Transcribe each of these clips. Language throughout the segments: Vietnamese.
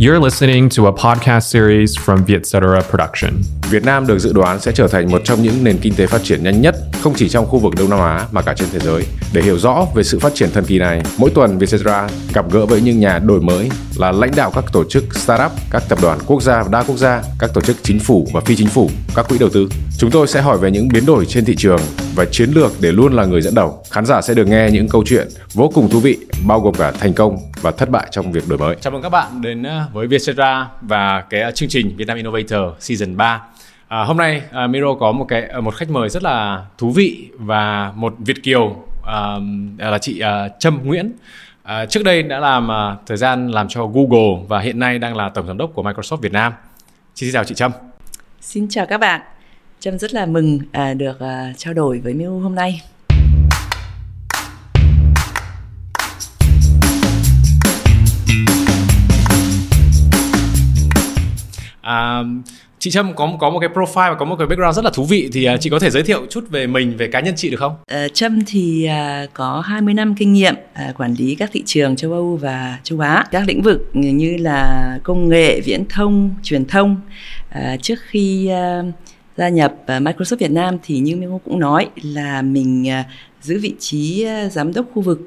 You're listening to a podcast series from Vietcetera Production. Việt Nam được dự đoán sẽ trở thành một trong những nền kinh tế phát triển nhanh nhất, không chỉ trong khu vực Đông Nam Á mà cả trên thế giới. Để hiểu rõ về sự phát triển thần kỳ này, mỗi tuần Vietcetera gặp gỡ với những nhà đổi mới là lãnh đạo các tổ chức startup, các tập đoàn quốc gia và đa quốc gia, các tổ chức chính phủ và phi chính phủ, các quỹ đầu tư. Chúng tôi sẽ hỏi về những biến đổi trên thị trường và chiến lược để luôn là người dẫn đầu. Khán giả sẽ được nghe những câu chuyện vô cùng thú vị, bao gồm cả thành công và thất bại trong việc đổi mới. Chào mừng các bạn đến ờ, với Vietcetera và cái à, chương trình Vietnam Innovator Season 3. À, hôm nay à, Miro có một cái à, một khách mời rất là thú vị và một Việt kiều à, à, là chị à, Trâm Nguyễn. À, trước đây đã làm à, thời gian làm cho Google và hiện nay đang là tổng giám đốc của Microsoft Việt Nam. Xin chào chị Trâm. Xin chào các bạn. Trâm rất là mừng à, được à, trao đổi với Miu hôm nay. À, chị Trâm có có một cái profile và có một cái background rất là thú vị thì à, chị có thể giới thiệu chút về mình về cá nhân chị được không? À, Trâm thì à, có 20 năm kinh nghiệm à, quản lý các thị trường châu Âu và châu Á, các lĩnh vực như là công nghệ, viễn thông, truyền thông. À, trước khi à, gia nhập à, Microsoft Việt Nam thì như Miu cũng nói là mình à, giữ vị trí à, giám đốc khu vực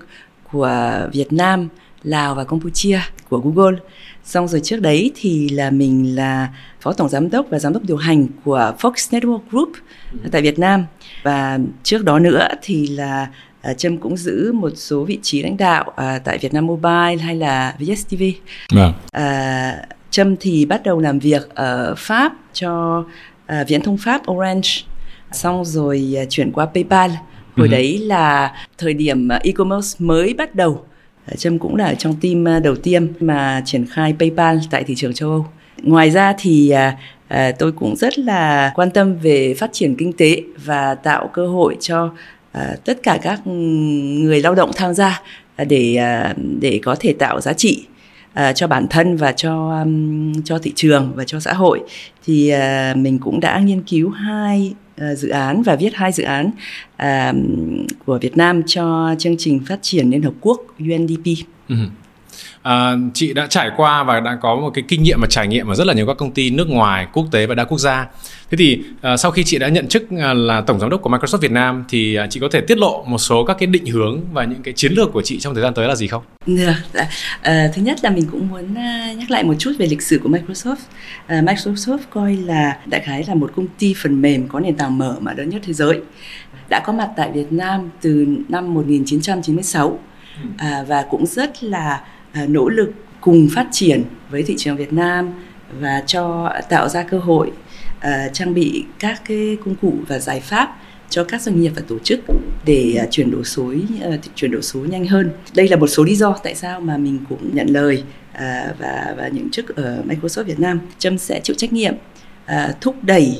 của Việt Nam, Lào và Campuchia của Google. Xong rồi trước đấy thì là mình là phó tổng giám đốc và giám đốc điều hành của Fox Network Group tại Việt Nam. Và trước đó nữa thì là à, Trâm cũng giữ một số vị trí lãnh đạo à, tại Việt Nam Mobile hay là VSTV. Vâng. À, Trâm thì bắt đầu làm việc ở Pháp cho à, viễn thông Pháp Orange, xong rồi à, chuyển qua PayPal. Hồi Ừ. đấy là thời điểm à, e-commerce mới bắt đầu. Ờ, Trâm cũng là trong team ờ, đầu tiên mà triển khai PayPal tại thị trường châu Âu. Ngoài ra thì à, à, tôi cũng rất là quan tâm về phát triển kinh tế và tạo cơ hội cho à, tất cả các người lao động tham gia để à, để có thể tạo giá trị à, cho bản thân và cho um, cho thị trường và cho xã hội thì à, mình cũng đã nghiên cứu hai Ờ, dự án và viết hai dự án à, của Việt Nam cho chương trình phát triển Liên Hợp Quốc UNDP. Ừ. À, chị đã trải qua và đã có một cái kinh nghiệm và trải nghiệm ở rất là nhiều các công ty nước ngoài, quốc tế và đa quốc gia. Thế thì à, sau khi chị đã nhận chức à, là tổng giám đốc của Microsoft Việt Nam thì à, chị có thể tiết lộ một số các cái định hướng và những cái chiến lược của chị trong thời gian tới là gì không? Được. dạ. À, thứ nhất là mình cũng muốn à, nhắc lại một chút về lịch sử của Microsoft. À, Microsoft coi là đại khái là một công ty phần mềm có nền tảng mở mà lớn nhất thế giới. Đã có mặt tại Việt Nam từ năm 1996 à, và cũng rất là À, nỗ lực cùng phát triển với thị trường Việt Nam và cho, tạo ra cơ hội à, trang bị các cái công cụ và giải pháp cho các doanh nghiệp và tổ chức để à, chuyển đổi số chuyển đổi số nhanh hơn. Đây là một số lý do tại sao mà mình cũng nhận lời và và những chức ở Microsoft Việt Nam. Trâm sẽ chịu trách nhiệm thúc đẩy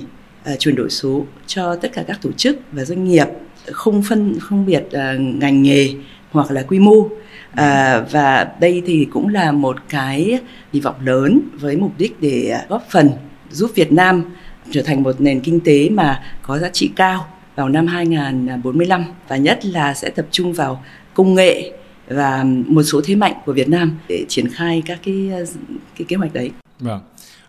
chuyển đổi số cho tất cả các tổ chức và doanh nghiệp không phân, không biệt ngành nghề hoặc là quy mô à, và đây thì cũng là một cái hy vọng lớn với mục đích để góp phần giúp Việt Nam trở thành một nền kinh tế mà có giá trị cao vào năm 2045 và nhất là sẽ tập trung vào công nghệ và một số thế mạnh của Việt Nam để triển khai các cái cái kế hoạch đấy. Vâng.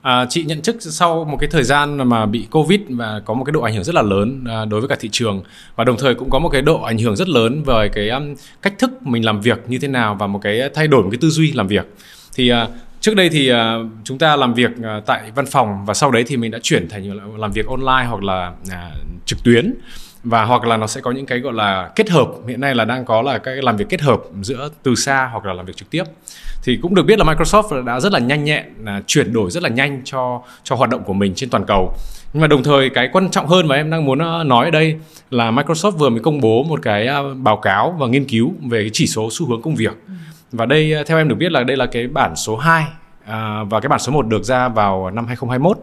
À, chị nhận chức sau một cái thời gian mà bị Covid và có một cái độ ảnh hưởng rất là lớn à, đối với cả thị trường và đồng thời cũng có một cái độ ảnh hưởng rất lớn về cái um, cách thức mình làm việc như thế nào và một cái thay đổi một cái tư duy làm việc. Thì à, trước đây thì à, chúng ta làm việc à, tại văn phòng và sau đấy thì mình đã chuyển thành làm việc online hoặc là à, trực tuyến và hoặc là nó sẽ có những cái gọi là kết hợp. Hiện nay là đang có là cái làm việc kết hợp giữa từ xa hoặc là làm việc trực tiếp. Thì cũng được biết là Microsoft đã rất là nhanh nhẹn là chuyển đổi rất là nhanh cho cho hoạt động của mình trên toàn cầu. Nhưng mà đồng thời cái quan trọng hơn mà em đang muốn ờ, nói ở đây là Microsoft vừa mới công bố một cái ờ, báo cáo và nghiên cứu về cái chỉ số xu hướng công việc. Và đây ờ, theo em được biết là đây là cái bản số 2 à, và cái bản số 1 được ra vào năm 2021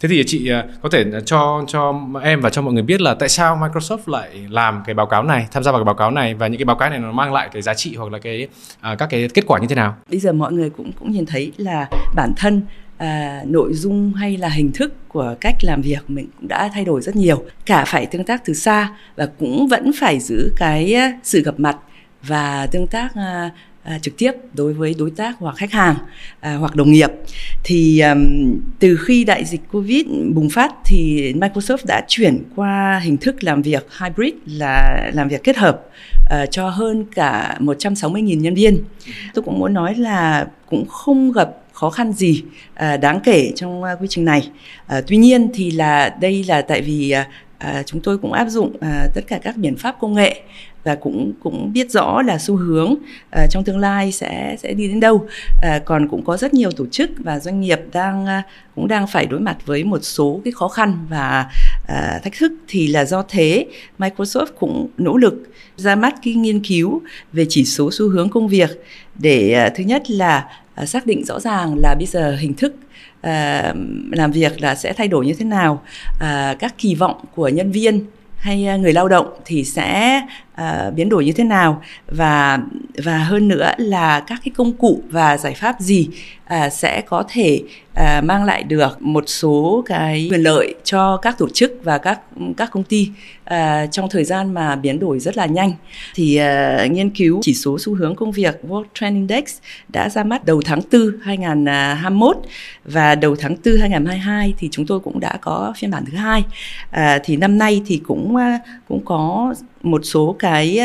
Thế thì chị à, có thể à, cho cho em và cho mọi người biết là tại sao Microsoft lại làm cái báo cáo này, tham gia vào cái báo cáo này và những cái báo cáo này nó mang lại cái giá trị hoặc là cái à, các cái kết quả như thế nào? Bây giờ mọi người cũng cũng nhìn thấy là bản thân à, nội dung hay là hình thức của cách làm việc mình cũng đã thay đổi rất nhiều. Cả phải tương tác từ xa và cũng vẫn phải giữ cái à, sự gặp mặt và tương tác à, à, trực tiếp đối với đối tác hoặc khách hàng à, hoặc đồng nghiệp. Thì um, từ khi đại dịch covid bùng phát thì Microsoft đã chuyển qua hình thức làm việc hybrid là làm việc kết hợp à, cho hơn cả 160.000 nhân viên. Tôi cũng muốn nói là cũng không gặp khó khăn gì à, đáng kể trong à, quy trình này. À, tuy nhiên thì là đây là tại vì à, à, chúng tôi cũng áp dụng à, tất cả các biện pháp công nghệ và cũng cũng biết rõ là xu hướng uh, trong tương lai sẽ sẽ đi đến đâu. Uh, còn cũng có rất nhiều tổ chức và doanh nghiệp đang uh, cũng đang phải đối mặt với một số cái khó khăn và uh, thách thức. Thì là do thế Microsoft cũng nỗ lực ra mắt cái nghiên cứu về chỉ số xu hướng công việc để uh, thứ nhất là uh, xác định rõ ràng là bây giờ hình thức uh, làm việc là sẽ thay đổi như thế nào. Uh, các kỳ vọng của nhân viên hay người lao động thì sẽ uh, biến đổi như thế nào? Và và hơn nữa là các cái công cụ và giải pháp gì uh, sẽ có thể uh, mang lại được một số cái quyền lợi cho các tổ chức và các các công ty uh, trong thời gian mà biến đổi rất là nhanh? Thì uh, nghiên cứu chỉ số xu hướng công việc World Trend Index đã ra mắt đầu tháng 4 2021 và đầu tháng 4 2022 thì chúng tôi cũng đã có phiên bản thứ hai. Uh, thì năm nay thì cũng uh, cũng có một số cái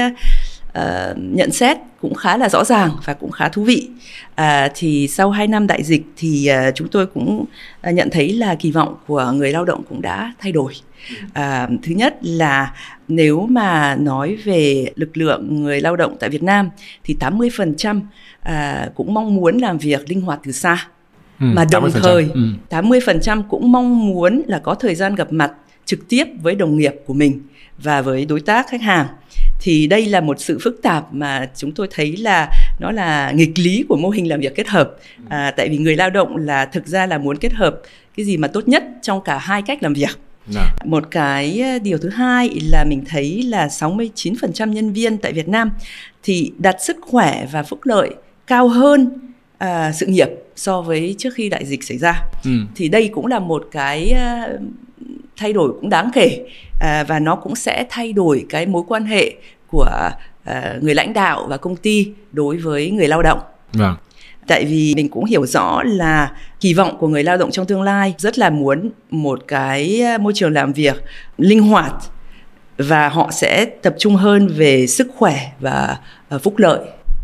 uh, nhận xét cũng khá là rõ ràng và cũng khá thú vị. À, thì sau 2 năm đại dịch thì uh, chúng tôi cũng uh, nhận thấy là kỳ vọng của người lao động cũng đã thay đổi. À, thứ nhất là nếu mà nói về lực lượng người lao động tại Việt Nam thì 80% à, cũng mong muốn làm việc linh hoạt từ xa. Ừ, mà đồng 80%. thời ừ. 80% cũng mong muốn là có thời gian gặp mặt trực tiếp với đồng nghiệp của mình và với đối tác khách hàng thì đây là một sự phức tạp mà chúng tôi thấy là nó là nghịch lý của mô hình làm việc kết hợp à, tại vì người lao động là thực ra là muốn kết hợp cái gì mà tốt nhất trong cả hai cách làm việc Dạ. Một cái ờ, điều thứ hai là mình thấy là 69% nhân viên tại Việt Nam thì đặt sức khỏe và phúc lợi cao hơn à, sự nghiệp so với trước khi đại dịch xảy ra. Ừ. Thì đây cũng là một cái uh, thay đổi cũng đáng kể à, và nó cũng sẽ thay đổi cái mối quan hệ của à, người lãnh đạo và công ty đối với người lao động. Vâng. Tại vì mình cũng hiểu rõ là kỳ vọng của người lao động trong tương lai rất là muốn một cái à, môi trường làm việc linh hoạt và họ sẽ tập trung hơn về sức khỏe và phúc lợi.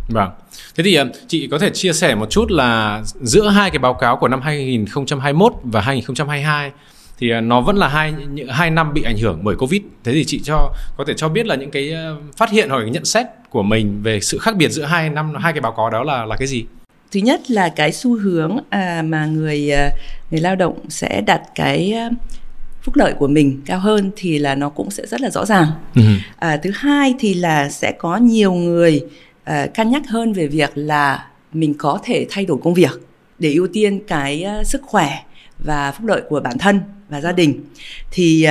Vâng. Thế thì chị có thể chia sẻ một chút là giữa hai cái báo cáo của năm 2021 và 2022 thì à, nó vẫn là hai hai năm bị ảnh hưởng bởi covid. Thế thì chị cho có thể cho biết là những cái à, phát hiện hoặc nhận xét của mình về sự khác biệt giữa hai năm hai cái báo cáo đó là là cái gì? Thứ nhất là cái xu hướng à, mà người à, người lao động sẽ đặt cái phúc lợi của mình cao hơn thì là nó cũng sẽ rất là rõ ràng. Ừ. à, thứ hai thì là sẽ có nhiều người à, cân nhắc hơn về việc là mình có thể thay đổi công việc để ưu tiên cái sức khỏe và phúc lợi của bản thân và gia đình. Thì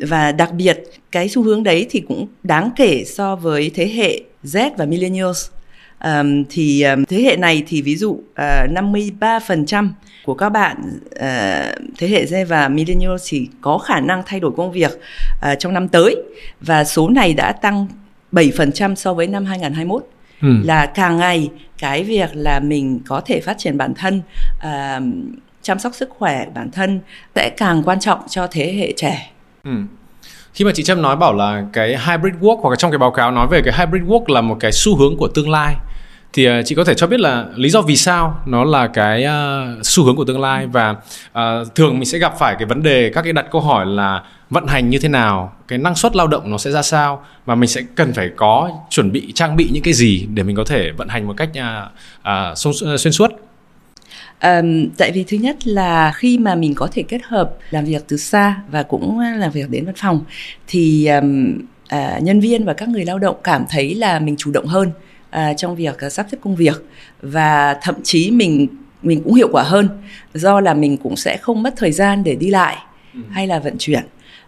và đặc biệt cái xu hướng đấy thì cũng đáng kể so với thế hệ Z và millennials. Um, thì um, thế hệ này thì ví dụ uh, ờ, 53% của các bạn uh, thế hệ Z và millennials thì có khả năng thay đổi công việc uh, trong năm tới. Và số này đã tăng 7% so với năm 2021 ừ. là càng ngày cái việc là mình có thể phát triển bản thân uh, chăm sóc sức khỏe bản thân sẽ càng quan trọng cho thế hệ trẻ. Ừ. Khi mà chị Trâm nói bảo là cái hybrid work hoặc là trong cái báo cáo nói về cái hybrid work là một cái xu hướng của tương lai thì uh, chị có thể cho biết là lý do vì sao nó là cái uh, xu hướng của tương lai và uh, thường mình sẽ gặp phải cái vấn đề các cái đặt câu hỏi là vận hành như thế nào cái năng suất lao động nó sẽ ra sao và mình sẽ cần phải có chuẩn bị trang bị những cái gì để mình có thể vận hành một cách uh, uh, xuyên suốt Um, tại vì thứ nhất là khi mà mình có thể kết hợp làm việc từ xa và cũng làm việc đến văn phòng thì um, uh, nhân viên và các người lao động cảm thấy là mình chủ động hơn uh, trong việc uh, sắp xếp công việc và thậm chí mình mình cũng hiệu quả hơn do là mình cũng sẽ không mất thời gian để đi lại ừ. hay là vận chuyển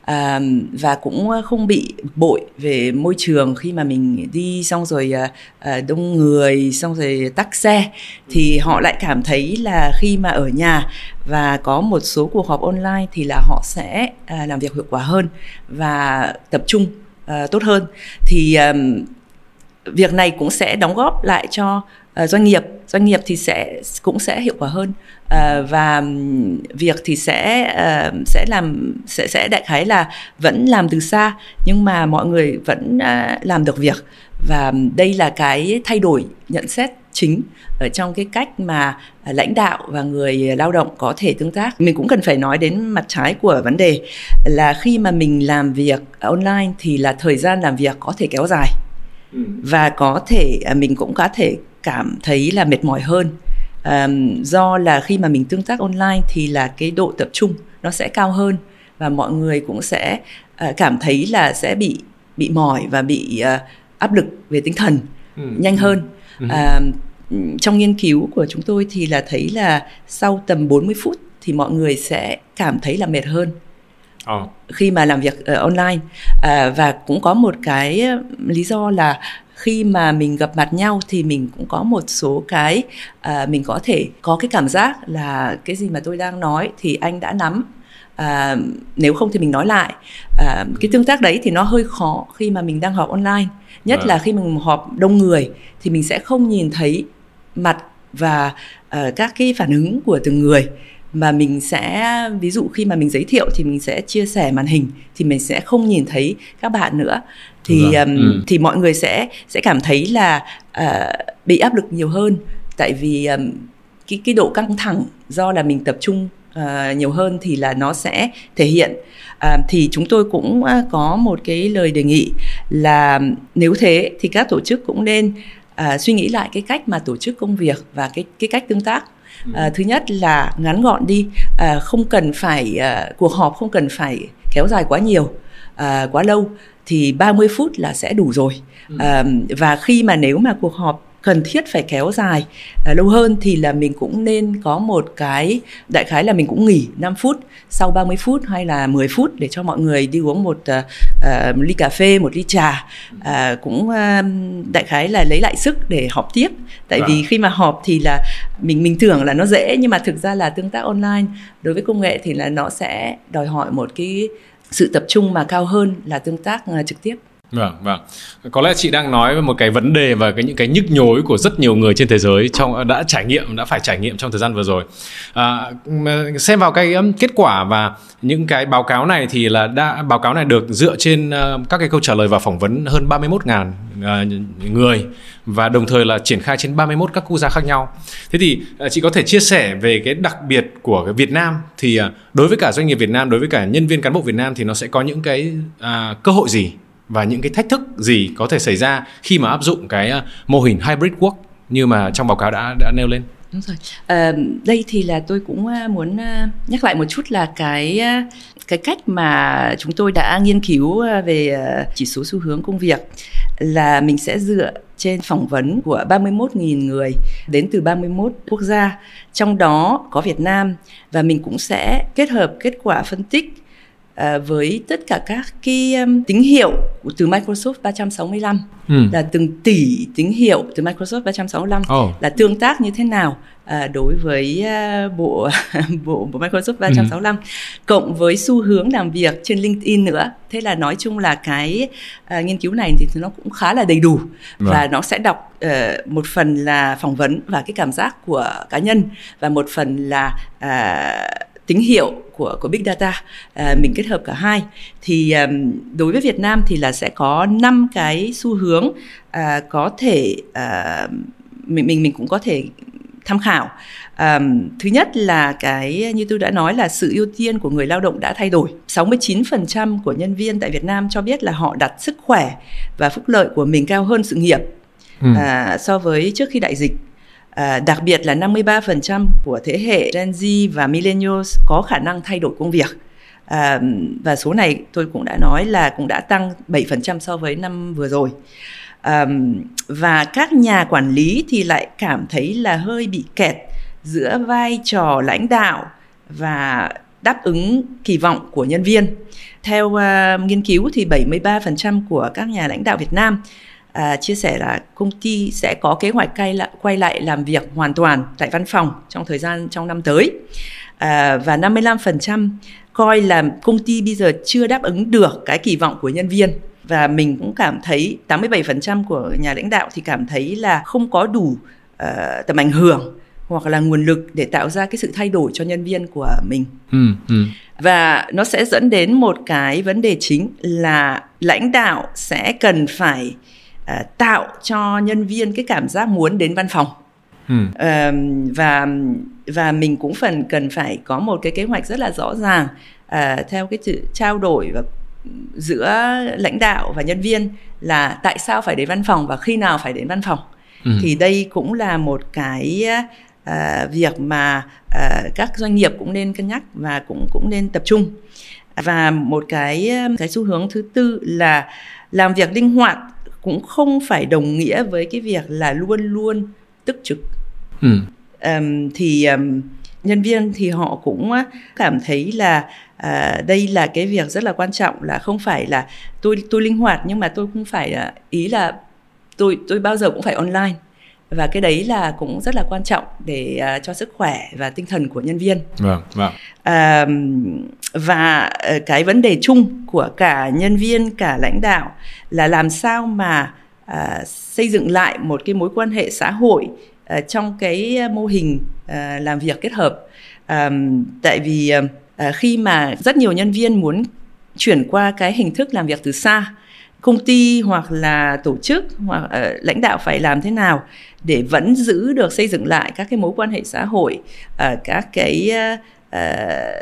à, và cũng không bị bội về môi trường khi mà mình đi xong rồi à, đông người xong rồi tắc xe. Thì họ lại cảm thấy là khi mà ở nhà và có một số cuộc họp online thì là họ sẽ à, làm việc hiệu quả hơn và tập trung à, tốt hơn. Thì à, việc này cũng sẽ đóng góp lại cho uh, doanh nghiệp doanh nghiệp thì sẽ cũng sẽ hiệu quả hơn. Uh, và việc thì sẽ uh, sẽ làm sẽ sẽ đại khái là vẫn làm từ xa nhưng mà mọi người vẫn uh, làm được việc. Và đây là cái thay đổi nhận xét chính ở trong cái cách mà lãnh đạo và người lao động có thể tương tác. Mình cũng cần phải nói đến mặt trái của vấn đề là khi mà mình làm việc online thì là thời gian làm việc có thể kéo dài. Ừ. và có thể mình cũng có thể cảm thấy là mệt mỏi hơn um, do là khi mà mình tương tác online thì là cái độ tập trung nó sẽ cao hơn và mọi người cũng sẽ uh, cảm thấy là sẽ bị bị mỏi và bị uh, áp lực về tinh thần ừ. nhanh hơn ừ. uh, trong nghiên cứu của chúng tôi thì là thấy là sau tầm 40 phút thì mọi người sẽ cảm thấy là mệt hơn oh. khi mà làm việc uh, online uh, và cũng có một cái lý do là khi mà mình gặp mặt nhau thì mình cũng có một số cái uh, mình có thể có cái cảm giác là cái gì mà tôi đang nói thì anh đã nắm. À, nếu không thì mình nói lại. À, cái tương tác đấy thì nó hơi khó khi mà mình đang họp online. Nhất à. là khi mình họp đông người thì mình sẽ không nhìn thấy mặt và uh, các cái phản ứng của từng người. Mà mình sẽ ví dụ khi mà mình giới thiệu thì mình sẽ chia sẻ màn hình thì mình sẽ không nhìn thấy các bạn nữa thì um, ừ. thì mọi người sẽ sẽ cảm thấy là uh, bị áp lực nhiều hơn. Tại vì um, cái cái độ căng thẳng do là mình tập trung uh, nhiều hơn thì là nó sẽ thể hiện. Uh, thì chúng tôi cũng uh, có một cái lời đề nghị là nếu thế thì các tổ chức cũng nên uh, suy nghĩ lại cái cách mà tổ chức công việc và cái cái cách tương tác. À, thứ nhất là ngắn gọn đi à, không cần phải à, cuộc họp không cần phải kéo dài quá nhiều à, quá lâu thì 30 phút là sẽ đủ rồi. À, và khi mà nếu mà cuộc họp cần thiết phải kéo dài à, lâu hơn thì là mình cũng nên có một cái đại khái là mình cũng nghỉ 5 phút sau 30 phút hay là 10 phút để cho mọi người đi uống một uh, uh, ly cà phê một ly trà uh, cũng uh, đại khái là lấy lại sức để họp tiếp. Tại vì vâng. khi mà họp thì là mình mình tưởng là nó dễ nhưng mà thực ra là tương tác online đối với công nghệ thì là nó sẽ đòi hỏi một cái sự tập trung mà cao hơn là tương tác ờ, trực tiếp. Vâng, vâng. Có lẽ chị đang nói về một cái vấn đề và cái những cái nhức nhối của rất nhiều người trên thế giới trong ờ, đã trải nghiệm, đã phải trải nghiệm trong thời gian vừa rồi. À, xem vào cái kết quả và những cái báo cáo này thì là đã báo cáo này được dựa trên ờ, các cái câu trả lời và phỏng vấn hơn 31.000 ờ, người và đồng thời là triển khai trên 31 các quốc gia khác nhau. Thế thì chị có thể chia sẻ về cái đặc biệt của cái Việt Nam thì đối với cả doanh nghiệp Việt Nam, đối với cả nhân viên cán bộ Việt Nam thì nó sẽ có những cái à, cơ hội gì và những cái thách thức gì có thể xảy ra khi mà áp dụng cái ờ, mô hình hybrid work như mà trong báo cáo đã đã nêu lên. Đúng rồi. À, đây thì là tôi cũng ờ, muốn nhắc lại một chút là cái cái cách mà chúng tôi đã nghiên cứu về chỉ số xu hướng công việc là mình sẽ dựa trên phỏng vấn của 31.000 người đến từ 31 quốc gia, trong đó có Việt Nam và mình cũng sẽ kết hợp kết quả phân tích À, với tất cả các cái um, tín hiệu từ Microsoft 365 ừ. là từng tỷ tín hiệu từ Microsoft 365 oh. là tương tác như thế nào à, đối với uh, bộ bộ bộ Microsoft 365 ừ. cộng với xu hướng làm việc trên LinkedIn nữa thế là nói chung là cái uh, nghiên cứu này thì nó cũng khá là đầy đủ vâng. và nó sẽ đọc uh, một phần là phỏng vấn và cái cảm giác của cá nhân và một phần là uh, tín hiệu của của big data à, mình kết hợp cả hai thì um, đối với Việt Nam thì là sẽ có năm cái xu hướng à, có thể à, mình mình mình cũng có thể tham khảo. Um, thứ nhất là cái như tôi đã nói là sự ưu tiên của người lao động đã thay đổi. 69% của nhân viên tại Việt Nam cho biết là họ đặt sức khỏe và phúc lợi của mình cao hơn sự nghiệp ừ. à, so với trước khi đại dịch À, đặc biệt là 53% của thế hệ Gen Z và Millennials có khả năng thay đổi công việc. À, và số này tôi cũng đã nói là cũng đã tăng 7% so với năm vừa rồi. À, và các nhà quản lý thì lại cảm thấy là hơi bị kẹt giữa vai trò lãnh đạo và đáp ứng kỳ vọng của nhân viên. Theo uh, nghiên cứu thì 73% của các nhà lãnh đạo Việt Nam à, chia sẻ là công ty sẽ có kế hoạch quay lại, quay lại làm việc hoàn toàn tại văn phòng trong thời gian trong năm tới. À, và 55% coi là công ty bây giờ chưa đáp ứng được cái kỳ vọng của nhân viên. Và mình cũng cảm thấy 87% của nhà lãnh đạo thì cảm thấy là không có đủ uh, tầm ảnh hưởng hoặc là nguồn lực để tạo ra cái sự thay đổi cho nhân viên của mình. Ừ, ừ. và nó sẽ dẫn đến một cái vấn đề chính là lãnh đạo sẽ cần phải uh, tạo cho nhân viên cái cảm giác muốn đến văn phòng Ừ. uh, và và mình cũng phần cần phải có một cái kế hoạch rất là rõ ràng uh, theo cái sự trao đổi và giữa lãnh đạo và nhân viên là tại sao phải đến văn phòng và khi nào phải đến văn phòng ừ. thì đây cũng là một cái uh, việc mà uh, các doanh nghiệp cũng nên cân nhắc và cũng cũng nên tập trung và một cái cái xu hướng thứ tư là làm việc linh hoạt cũng không phải đồng nghĩa với cái việc là luôn luôn tức trực ừ. um, thì um, nhân viên thì họ cũng cảm thấy là à, đây là cái việc rất là quan trọng là không phải là tôi tôi linh hoạt nhưng mà tôi không phải là ý là tôi tôi bao giờ cũng phải online và cái đấy là cũng rất là quan trọng để uh, cho sức khỏe và tinh thần của nhân viên. Vâng, vâng. À, và uh, cái vấn đề chung của cả nhân viên cả lãnh đạo là làm sao mà uh, xây dựng lại một cái mối quan hệ xã hội uh, trong cái mô hình uh, làm việc kết hợp. Um, tại vì uh, khi mà rất nhiều nhân viên muốn chuyển qua cái hình thức làm việc từ xa công ty hoặc là tổ chức hoặc uh, lãnh đạo phải làm thế nào để vẫn giữ được xây dựng lại các cái mối quan hệ xã hội uh, các cái uh,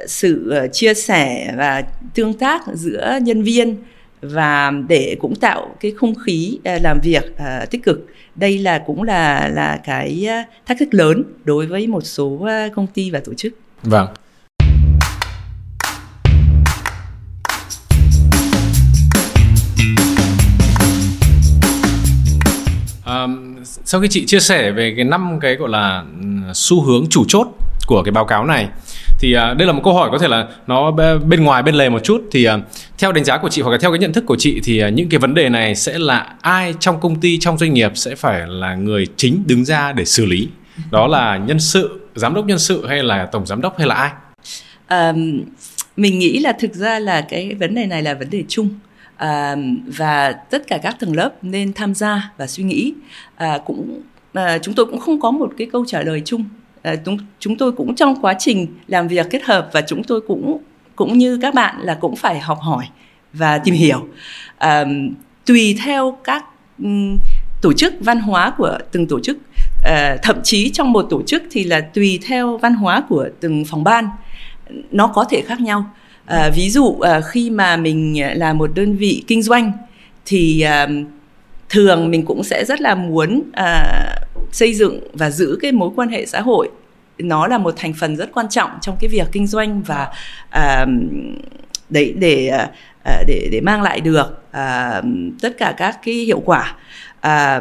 sự chia sẻ và tương tác giữa nhân viên và để cũng tạo cái không khí uh, làm việc uh, tích cực. Đây là cũng là là cái thách thức lớn đối với một số công ty và tổ chức. Vâng. Sau khi chị chia sẻ về cái năm cái gọi là ừ, xu hướng chủ chốt của cái báo cáo này thì uh, đây là một câu hỏi có thể là nó bên ngoài bên lề một chút. Thì uh, theo đánh giá của chị hoặc là theo cái nhận thức của chị thì uh, những cái vấn đề này sẽ là ai trong công ty trong doanh nghiệp sẽ phải là người chính đứng ra để xử lý? Đó là nhân sự giám đốc nhân sự hay là tổng giám đốc hay là ai? Um, mình nghĩ là thực ra là cái vấn đề này là vấn đề chung à, và tất cả các tầng lớp nên tham gia và suy nghĩ. À, cũng à, chúng tôi cũng không có một cái câu trả lời chung. À, chúng chúng tôi cũng trong quá trình làm việc kết hợp và chúng tôi cũng cũng như các bạn là cũng phải học hỏi và tìm hiểu. À, tùy theo các um, tổ chức văn hóa của từng tổ chức. À, thậm chí trong một tổ chức thì là tùy theo văn hóa của từng phòng ban. Nó có thể khác nhau à, ví dụ à, khi mà mình là một đơn vị kinh doanh thì à, thường mình cũng sẽ rất là muốn à, xây dựng và giữ cái mối quan hệ xã hội. Nó là một thành phần rất quan trọng trong cái việc kinh doanh và à, để để để để mang lại được à, tất cả các cái hiệu quả. À,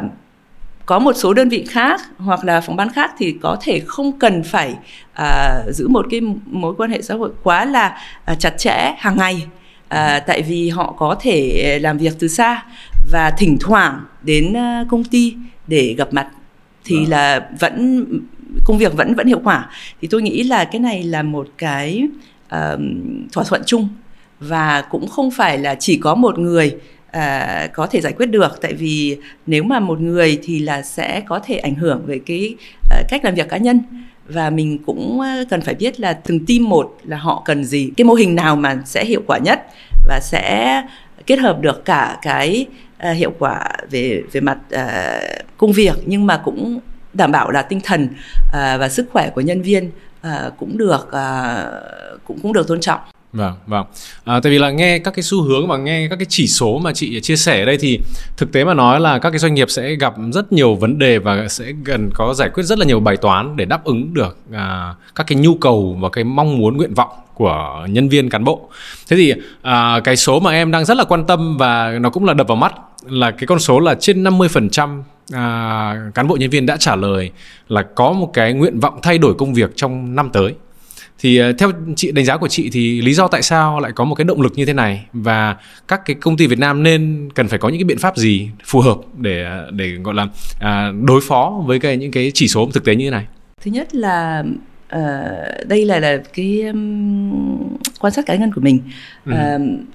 có một số đơn vị khác hoặc là phòng ban khác thì có thể không cần phải à, giữ một cái mối quan hệ xã hội quá là à, chặt chẽ hàng ngày à, tại vì họ có thể làm việc từ xa và thỉnh thoảng đến à, công ty để gặp mặt thì à. là vẫn công việc vẫn vẫn hiệu quả thì tôi nghĩ là cái này là một cái uh, thỏa thuận chung và cũng không phải là chỉ có một người à, có thể giải quyết được. Tại vì nếu mà một người thì là sẽ có thể ảnh hưởng về cái à, cách làm việc cá nhân. Và mình cũng à, cần phải biết là từng team một là họ cần gì cái mô hình nào mà sẽ hiệu quả nhất và sẽ kết hợp được cả cái uh, hiệu quả về về mặt uh, công việc nhưng mà cũng đảm bảo là tinh thần uh, và sức khỏe của nhân viên uh, cũng được uh, cũng cũng được tôn trọng. Vâng, vâng. À, tại vì là nghe các cái xu hướng và nghe các cái chỉ số mà chị chia sẻ ở đây thì thực tế mà nói là các cái doanh nghiệp sẽ gặp rất nhiều vấn đề và sẽ cần có giải quyết rất là nhiều bài toán để đáp ứng được à, các cái nhu cầu và cái mong muốn nguyện vọng của nhân viên cán bộ. Thế thì à, cái số mà em đang rất là quan tâm và nó cũng là đập vào mắt là cái con số là trên 50% à, cán bộ nhân viên đã trả lời là có một cái nguyện vọng thay đổi công việc trong năm tới thì uh, theo chị đánh giá của chị thì lý do tại sao lại có một cái động lực như thế này? Và các cái công ty Việt Nam nên cần phải có những cái biện pháp gì phù hợp để để gọi là uh, đối phó với cái những cái chỉ số thực tế như thế này? Thứ nhất là uh, đây là là cái um, quan sát cá nhân của mình. Uh,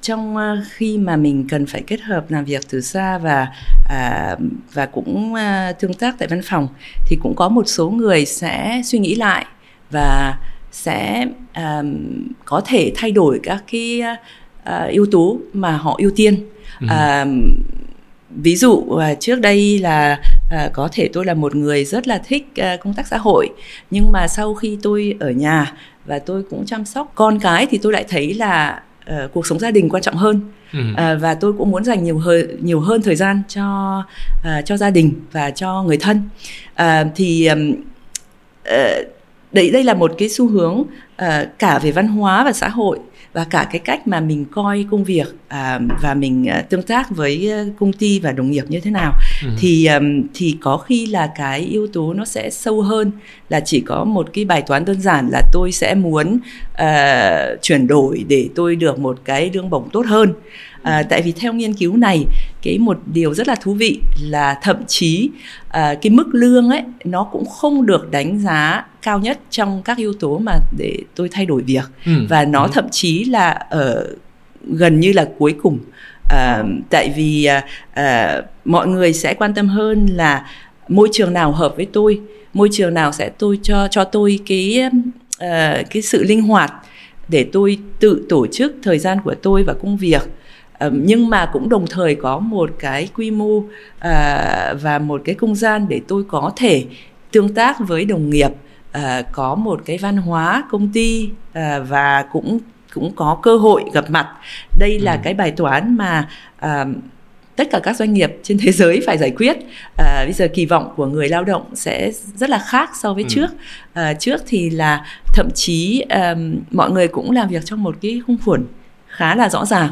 trong uh, khi mà mình cần phải kết hợp làm việc từ xa và uh, và cũng uh, tương tác tại văn phòng thì cũng có một số người sẽ suy nghĩ lại và sẽ um, có thể thay đổi các cái uh, yếu tố mà họ ưu tiên ừ. uh, ví dụ uh, trước đây là uh, có thể tôi là một người rất là thích uh, công tác xã hội nhưng mà sau khi tôi ở nhà và tôi cũng chăm sóc con cái thì tôi lại thấy là uh, cuộc sống gia đình quan trọng hơn ừ. uh, và tôi cũng muốn dành nhiều hơi, nhiều hơn thời gian cho uh, cho gia đình và cho người thân uh, thì um, uh, đấy đây là một cái xu hướng uh, cả về văn hóa và xã hội và cả cái cách mà mình coi công việc à, và mình à, tương tác với à, công ty và đồng nghiệp như thế nào ừ. thì um, thì có khi là cái yếu tố nó sẽ sâu hơn là chỉ có một cái bài toán đơn giản là tôi sẽ muốn uh, chuyển đổi để tôi được một cái lương bổng tốt hơn à, tại vì theo nghiên cứu này cái một điều rất là thú vị là thậm chí à, cái mức lương ấy nó cũng không được đánh giá cao nhất trong các yếu tố mà để tôi thay đổi việc ừ. và nó ừ. thậm chí là ở gần như là cuối cùng à, tại vì à, à, mọi người sẽ quan tâm hơn là môi trường nào hợp với tôi môi trường nào sẽ tôi cho cho tôi cái uh, cái sự linh hoạt để tôi tự tổ chức thời gian của tôi và công việc nhưng mà cũng đồng thời có một cái quy mô uh, và một cái không gian để tôi có thể tương tác với đồng nghiệp uh, có một cái văn hóa công ty uh, và cũng cũng có cơ hội gặp mặt đây là ừ. cái bài toán mà tất cả các doanh nghiệp trên thế giới phải giải quyết à, bây giờ kỳ vọng của người lao động sẽ rất là khác so với ừ. trước à, trước thì là thậm chí um, mọi người cũng làm việc trong một cái khung khuẩn khá là rõ ràng.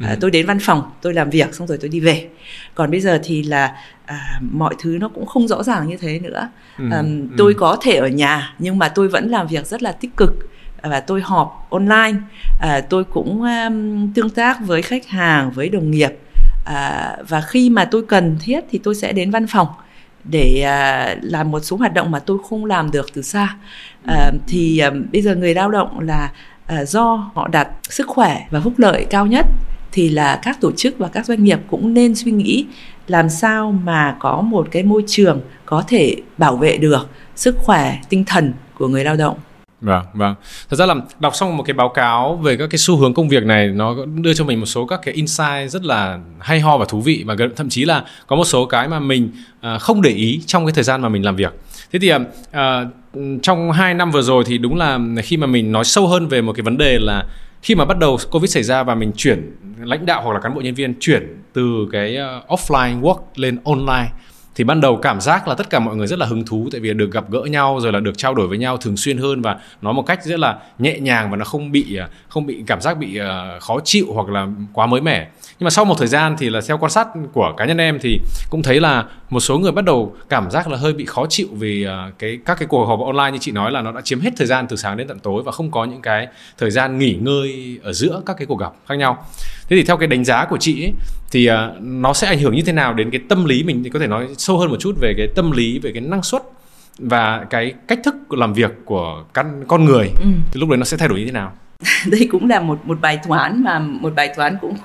À, tôi đến văn phòng tôi làm việc xong rồi tôi đi về. Còn bây giờ thì là à, mọi thứ nó cũng không rõ ràng như thế nữa. Ừ. À, tôi ừ. có thể ở nhà nhưng mà tôi vẫn làm việc rất là tích cực. Và tôi họp online. À, tôi cũng um, tương tác với khách hàng với đồng nghiệp. À, và khi mà tôi cần thiết thì tôi sẽ đến văn phòng để à, làm một số hoạt động mà tôi không làm được từ xa. À, thì à, bây giờ người lao động là à, do họ đặt sức khỏe và phúc lợi cao nhất thì là các tổ chức và các doanh nghiệp cũng nên suy nghĩ làm sao mà có một cái môi trường có thể bảo vệ được sức khỏe tinh thần của người lao động Vâng, vâng. Thật ra là đọc xong một cái báo cáo về các cái xu hướng công việc này nó đưa cho mình một số các cái insight rất là hay ho và thú vị và thậm chí là có một số cái mà mình à, không để ý trong cái thời gian mà mình làm việc. Thế thì uh, trong 2 năm vừa rồi thì đúng là khi mà mình nói sâu hơn về một cái vấn đề là khi mà bắt đầu covid xảy ra và mình chuyển lãnh đạo hoặc là cán bộ nhân viên chuyển từ cái ờ, offline work lên online thì ban đầu cảm giác là tất cả mọi người rất là hứng thú, tại vì được gặp gỡ nhau, rồi là được trao đổi với nhau thường xuyên hơn và nói một cách rất là nhẹ nhàng và nó không bị à, không bị cảm giác bị à, khó chịu hoặc là quá mới mẻ. Nhưng mà sau một thời gian thì là theo quan sát của cá nhân em thì cũng thấy là một số người bắt đầu cảm giác là hơi bị khó chịu vì à, cái, các cái cuộc họp online như chị nói là nó đã chiếm hết thời gian từ sáng đến tận tối và không có những cái thời gian nghỉ ngơi ở giữa các cái cuộc gặp khác nhau thế thì theo cái đánh giá của chị ấy, thì uh, nó sẽ ảnh hưởng như thế nào đến cái tâm lý mình? Thì có thể nói sâu hơn một chút về cái tâm lý về cái năng suất và cái cách thức làm việc của căn con người. Ừ. thì lúc đấy nó sẽ thay đổi như thế nào? Đây cũng là một một bài toán mà một bài toán cũng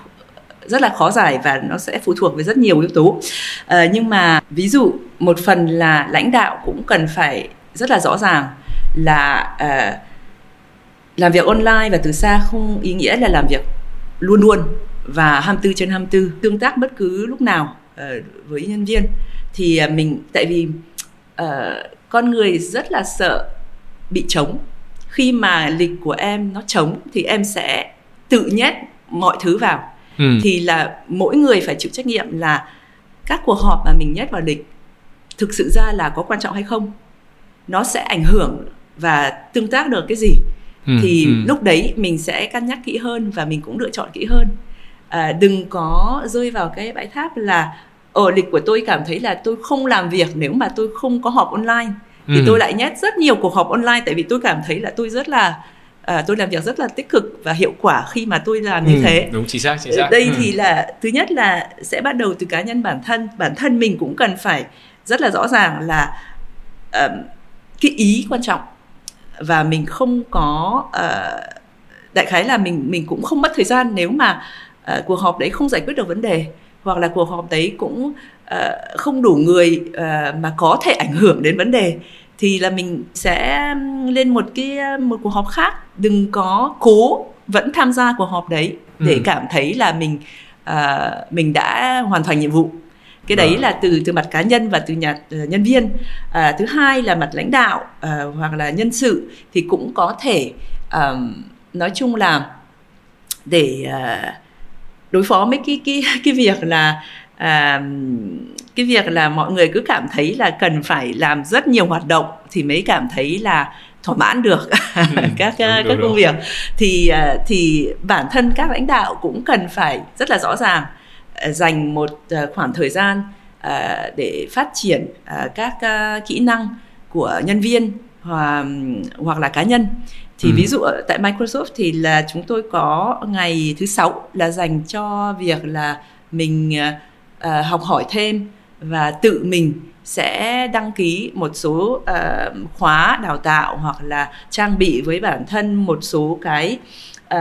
rất là khó giải và nó sẽ phụ thuộc với rất nhiều yếu tố. À, nhưng mà ví dụ một phần là lãnh đạo cũng cần phải rất là rõ ràng là à, làm việc online và từ xa không ý nghĩa là làm việc luôn luôn và 24 trên 24 tương tác bất cứ lúc nào uh, với nhân viên. Thì uh, mình tại vì uh, con người rất là sợ bị trống. Khi mà lịch của em nó trống thì em sẽ tự nhét mọi thứ vào. Ừ. thì là mỗi người phải chịu trách nhiệm là các cuộc họp mà mình nhét vào lịch thực sự ra là có quan trọng hay không? Nó sẽ ảnh hưởng và tương tác được cái gì ừ. thì ừ. lúc đấy mình sẽ cân nhắc kỹ hơn và mình cũng lựa chọn kỹ hơn à, đừng có rơi vào cái bãi tháp là ở lịch của tôi cảm thấy là tôi không làm việc nếu mà tôi không có họp online thì ừ. tôi lại nhét rất nhiều cuộc họp online tại vì tôi cảm thấy là tôi rất là à, tôi làm việc rất là tích cực và hiệu quả khi mà tôi làm như ừ, thế đúng chính xác chính xác đây ừ. thì là thứ nhất là sẽ bắt đầu từ cá nhân bản thân bản thân mình cũng cần phải rất là rõ ràng là uh, cái ý quan trọng và mình không có uh, đại khái là mình mình cũng không mất thời gian nếu mà uh, cuộc họp đấy không giải quyết được vấn đề hoặc là cuộc họp đấy cũng uh, không đủ người uh, mà có thể ảnh hưởng đến vấn đề thì là mình sẽ lên một cái một cuộc họp khác đừng có cố vẫn tham gia cuộc họp đấy để ừ. cảm thấy là mình uh, mình đã hoàn thành nhiệm vụ cái đấy à. là từ từ mặt cá nhân và từ nhà uh, nhân viên. Uh, thứ hai là mặt lãnh đạo uh, hoặc là nhân sự thì cũng có thể uh, nói chung là để uh, đối phó với cái cái cái việc là à, cái việc là mọi người cứ cảm thấy là cần phải làm rất nhiều hoạt động thì mới cảm thấy là thỏa mãn được ừ, các đúng, các đúng, công việc. Thì thì bản thân các lãnh đạo cũng cần phải rất là rõ ràng dành một khoảng thời gian để phát triển các kỹ năng của nhân viên hoặc là cá nhân thì ừ. ví dụ tại Microsoft thì là chúng tôi có ngày thứ sáu là dành cho việc là mình uh, học hỏi thêm và tự mình sẽ đăng ký một số uh, khóa đào tạo hoặc là trang bị với bản thân một số cái uh,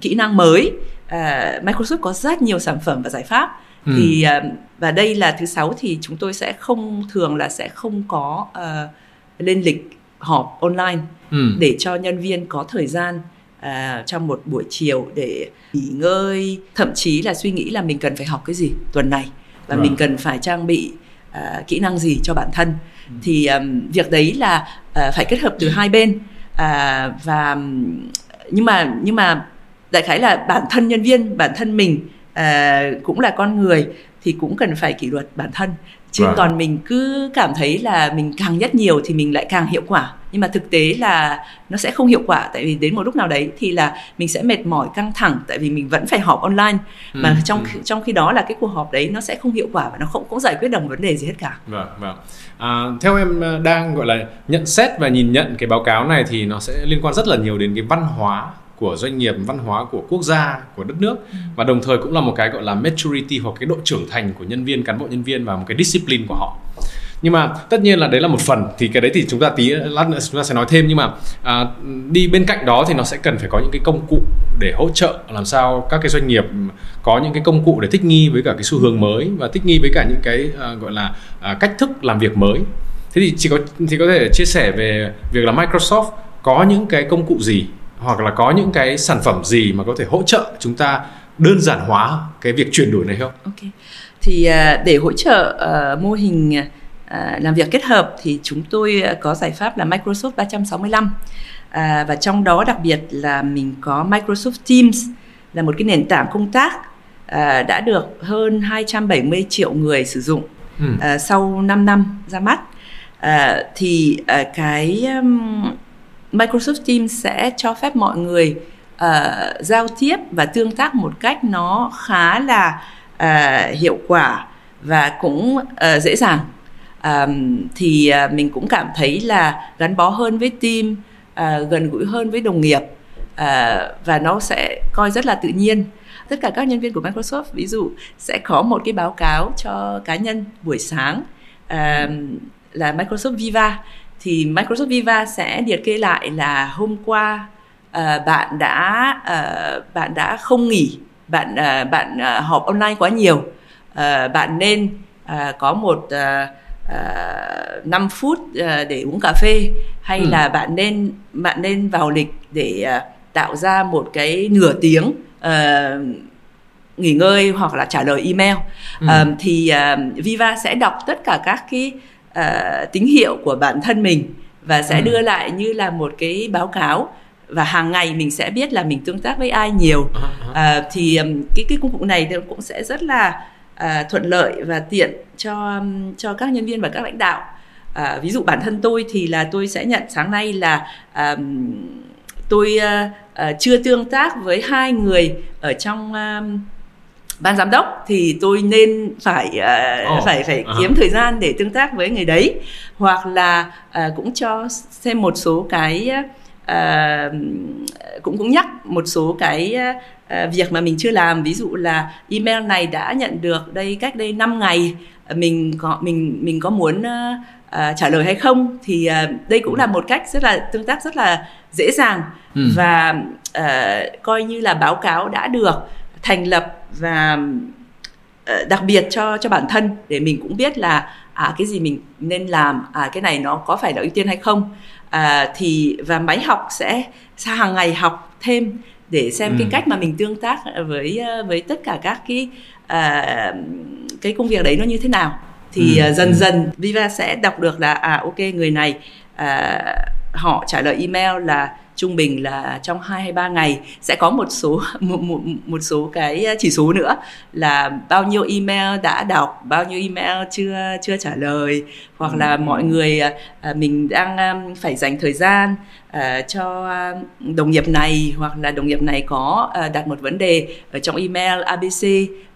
kỹ năng mới uh, Microsoft có rất nhiều sản phẩm và giải pháp ừ. thì uh, và đây là thứ sáu thì chúng tôi sẽ không thường là sẽ không có uh, lên lịch họp online ừ. để cho nhân viên có thời gian à, trong một buổi chiều để nghỉ ngơi thậm chí là suy nghĩ là mình cần phải học cái gì tuần này và mình cần phải trang bị à, kỹ năng gì cho bản thân. Ừ. thì um, việc đấy là à, phải kết hợp từ hai bên. À, và nhưng mà nhưng mà đại khái là bản thân nhân viên bản thân mình à, cũng là con người thì cũng cần phải kỷ luật bản thân chứ. Vâng. còn mình cứ cảm thấy là mình càng nhất nhiều thì mình lại càng hiệu quả nhưng mà thực tế là nó sẽ không hiệu quả tại vì đến một lúc nào đấy thì là mình sẽ mệt mỏi căng thẳng tại vì mình vẫn phải họp online ừ, mà trong ừ. trong khi đó là cái cuộc họp đấy nó sẽ không hiệu quả và nó không cũng giải quyết được vấn đề gì hết cả vâng vâng à, theo em à, đang gọi là nhận xét và nhìn nhận cái báo cáo này thì nó sẽ liên quan rất là nhiều đến cái văn hóa của doanh nghiệp văn hóa của quốc gia của đất nước. Ừ. và đồng thời cũng là một cái gọi là maturity hoặc cái độ trưởng thành của nhân viên cán bộ nhân viên và một cái discipline của họ. Nhưng mà tất nhiên là đấy là một phần thì cái đấy thì chúng ta tí lát nữa chúng ta sẽ nói thêm. Nhưng mà à, đi bên cạnh đó thì nó sẽ cần phải có những cái công cụ để hỗ trợ làm sao các cái doanh nghiệp có những cái công cụ để thích nghi với cả cái xu hướng mới và thích nghi với cả những cái à, gọi là à, cách thức làm việc mới. Thế thì chỉ có thì có thể chia sẻ về việc là Microsoft có những cái công cụ gì hoặc là có những cái sản phẩm gì mà có thể hỗ trợ chúng ta đơn giản hóa cái việc chuyển đổi này không? Ok. Thì uh, để hỗ trợ uh, mô hình uh, làm việc kết hợp thì chúng tôi có giải pháp là Microsoft 365 à, và trong đó đặc biệt là mình có Microsoft Teams là một cái nền tảng công tác à, đã được hơn 270 triệu người sử dụng ừ. à, sau 5 năm ra mắt à, thì à, cái um, Microsoft Teams sẽ cho phép mọi người uh, giao tiếp và tương tác một cách nó khá là uh, hiệu quả và cũng uh, dễ dàng. Um, thì uh, mình cũng cảm thấy là gắn bó hơn với team uh, gần gũi hơn với đồng nghiệp uh, và nó sẽ coi rất là tự nhiên. Tất cả các nhân viên của Microsoft ví dụ sẽ có một cái báo cáo cho cá nhân buổi sáng uh, là Microsoft Viva thì Microsoft Viva sẽ liệt kê lại là hôm qua uh, bạn đã uh, bạn đã không nghỉ bạn uh, bạn uh, họp online quá nhiều uh, bạn nên uh, có một uh, uh, 5 phút uh, để uống cà phê hay ừ. là bạn nên bạn nên vào lịch để uh, tạo ra một cái nửa tiếng uh, nghỉ ngơi hoặc là trả lời email ừ. uh, thì uh, Viva sẽ đọc tất cả các cái uh, tín hiệu của bản thân mình và sẽ ừ. đưa lại như là một cái báo cáo. Và hàng ngày mình sẽ biết là mình tương tác với ai nhiều. Uh, thì um, cái cái công cụ này cũng sẽ rất là uh, thuận lợi và tiện cho cho các nhân viên và các lãnh đạo. Uh, ví dụ bản thân tôi thì là tôi sẽ nhận sáng nay là um, tôi uh, chưa tương tác với hai người ở trong uh, ban giám đốc thì tôi nên phải uh, oh, phải phải uh-huh. kiếm thời gian để tương tác với người đấy hoặc là uh, cũng cho xem một số cái uh, cũng cũng nhắc một số cái uh, việc mà mình chưa làm ví dụ là email này đã nhận được đây cách đây 5 ngày mình có mình mình có muốn uh, uh, trả lời hay không thì uh, đây cũng là một cách rất là tương tác rất là dễ dàng ừ. và uh, coi như là báo cáo đã được thành lập và uh, đặc biệt cho cho bản thân để mình cũng biết là à cái gì mình nên làm à cái này nó có phải là ưu tiên hay không à, thì và máy học sẽ hàng ngày học thêm để xem ừ. cái cách mà mình tương tác với với tất cả các cái à, cái công việc đấy nó như thế nào thì ừ. dần ừ. dần Viva sẽ đọc được là à ok người này à, họ trả lời email là trung bình là trong 2 hay 3 ngày sẽ có một số một, một, một số cái chỉ số nữa là bao nhiêu email đã đọc, bao nhiêu email chưa chưa trả lời hoặc là ừ. mọi người à, mình đang um, phải dành thời gian cho đồng nghiệp này hoặc là đồng nghiệp này có đặt một vấn đề ở trong email ABC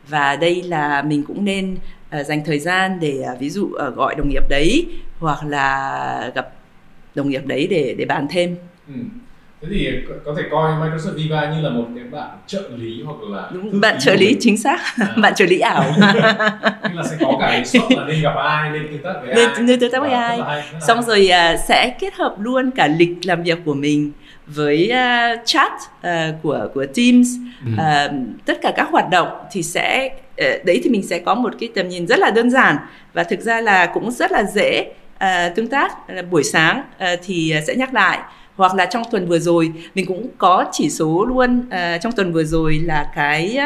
và đây là mình cũng nên dành thời gian để ví dụ gọi đồng nghiệp đấy hoặc là gặp đồng nghiệp đấy để để bàn thêm. Ừ thế thì có thể coi Microsoft Viva như là một cái bạn trợ lý hoặc là đúng. bạn trợ lý chính xác. À. bạn trợ lý ảo. Nhưng là sẽ có cả shop là nên gặp ai nên tương tác với nên, ai. nên tương tác với ai. xong rồi uh, sẽ kết hợp luôn cả lịch làm việc của mình với uh, chat uh, của của Teams. Ừ. uh, tất cả các hoạt động thì sẽ uh, đấy thì mình sẽ có một cái tầm nhìn rất là đơn giản và thực ra là cũng rất là dễ uh, tương tác. Uh, buổi sáng uh, thì sẽ nhắc lại hoặc là trong tuần vừa rồi mình cũng có chỉ số luôn uh, trong tuần vừa rồi là cái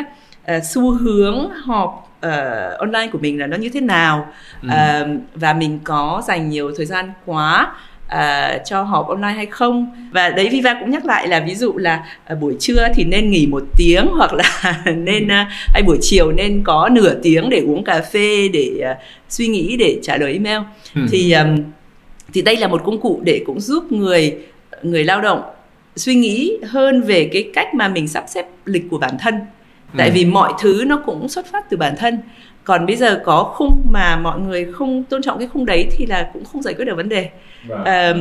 uh, xu hướng họp uh, online của mình là nó như thế nào ừ. uh, và mình có dành nhiều thời gian quá uh, cho họp online hay không và đấy Viva cũng nhắc lại là ví dụ là uh, buổi trưa thì nên nghỉ một tiếng hoặc là nên uh, hay buổi chiều nên có nửa tiếng để uống cà phê để uh, suy nghĩ để trả lời email ừ. thì um, thì đây là một công cụ để cũng giúp người người lao động suy nghĩ hơn về cái cách mà mình sắp xếp lịch của bản thân. Tại ừ. vì mọi thứ nó cũng xuất phát từ bản thân. Còn bây giờ có khung mà mọi người không tôn trọng cái khung đấy thì là cũng không giải quyết được vấn đề. À,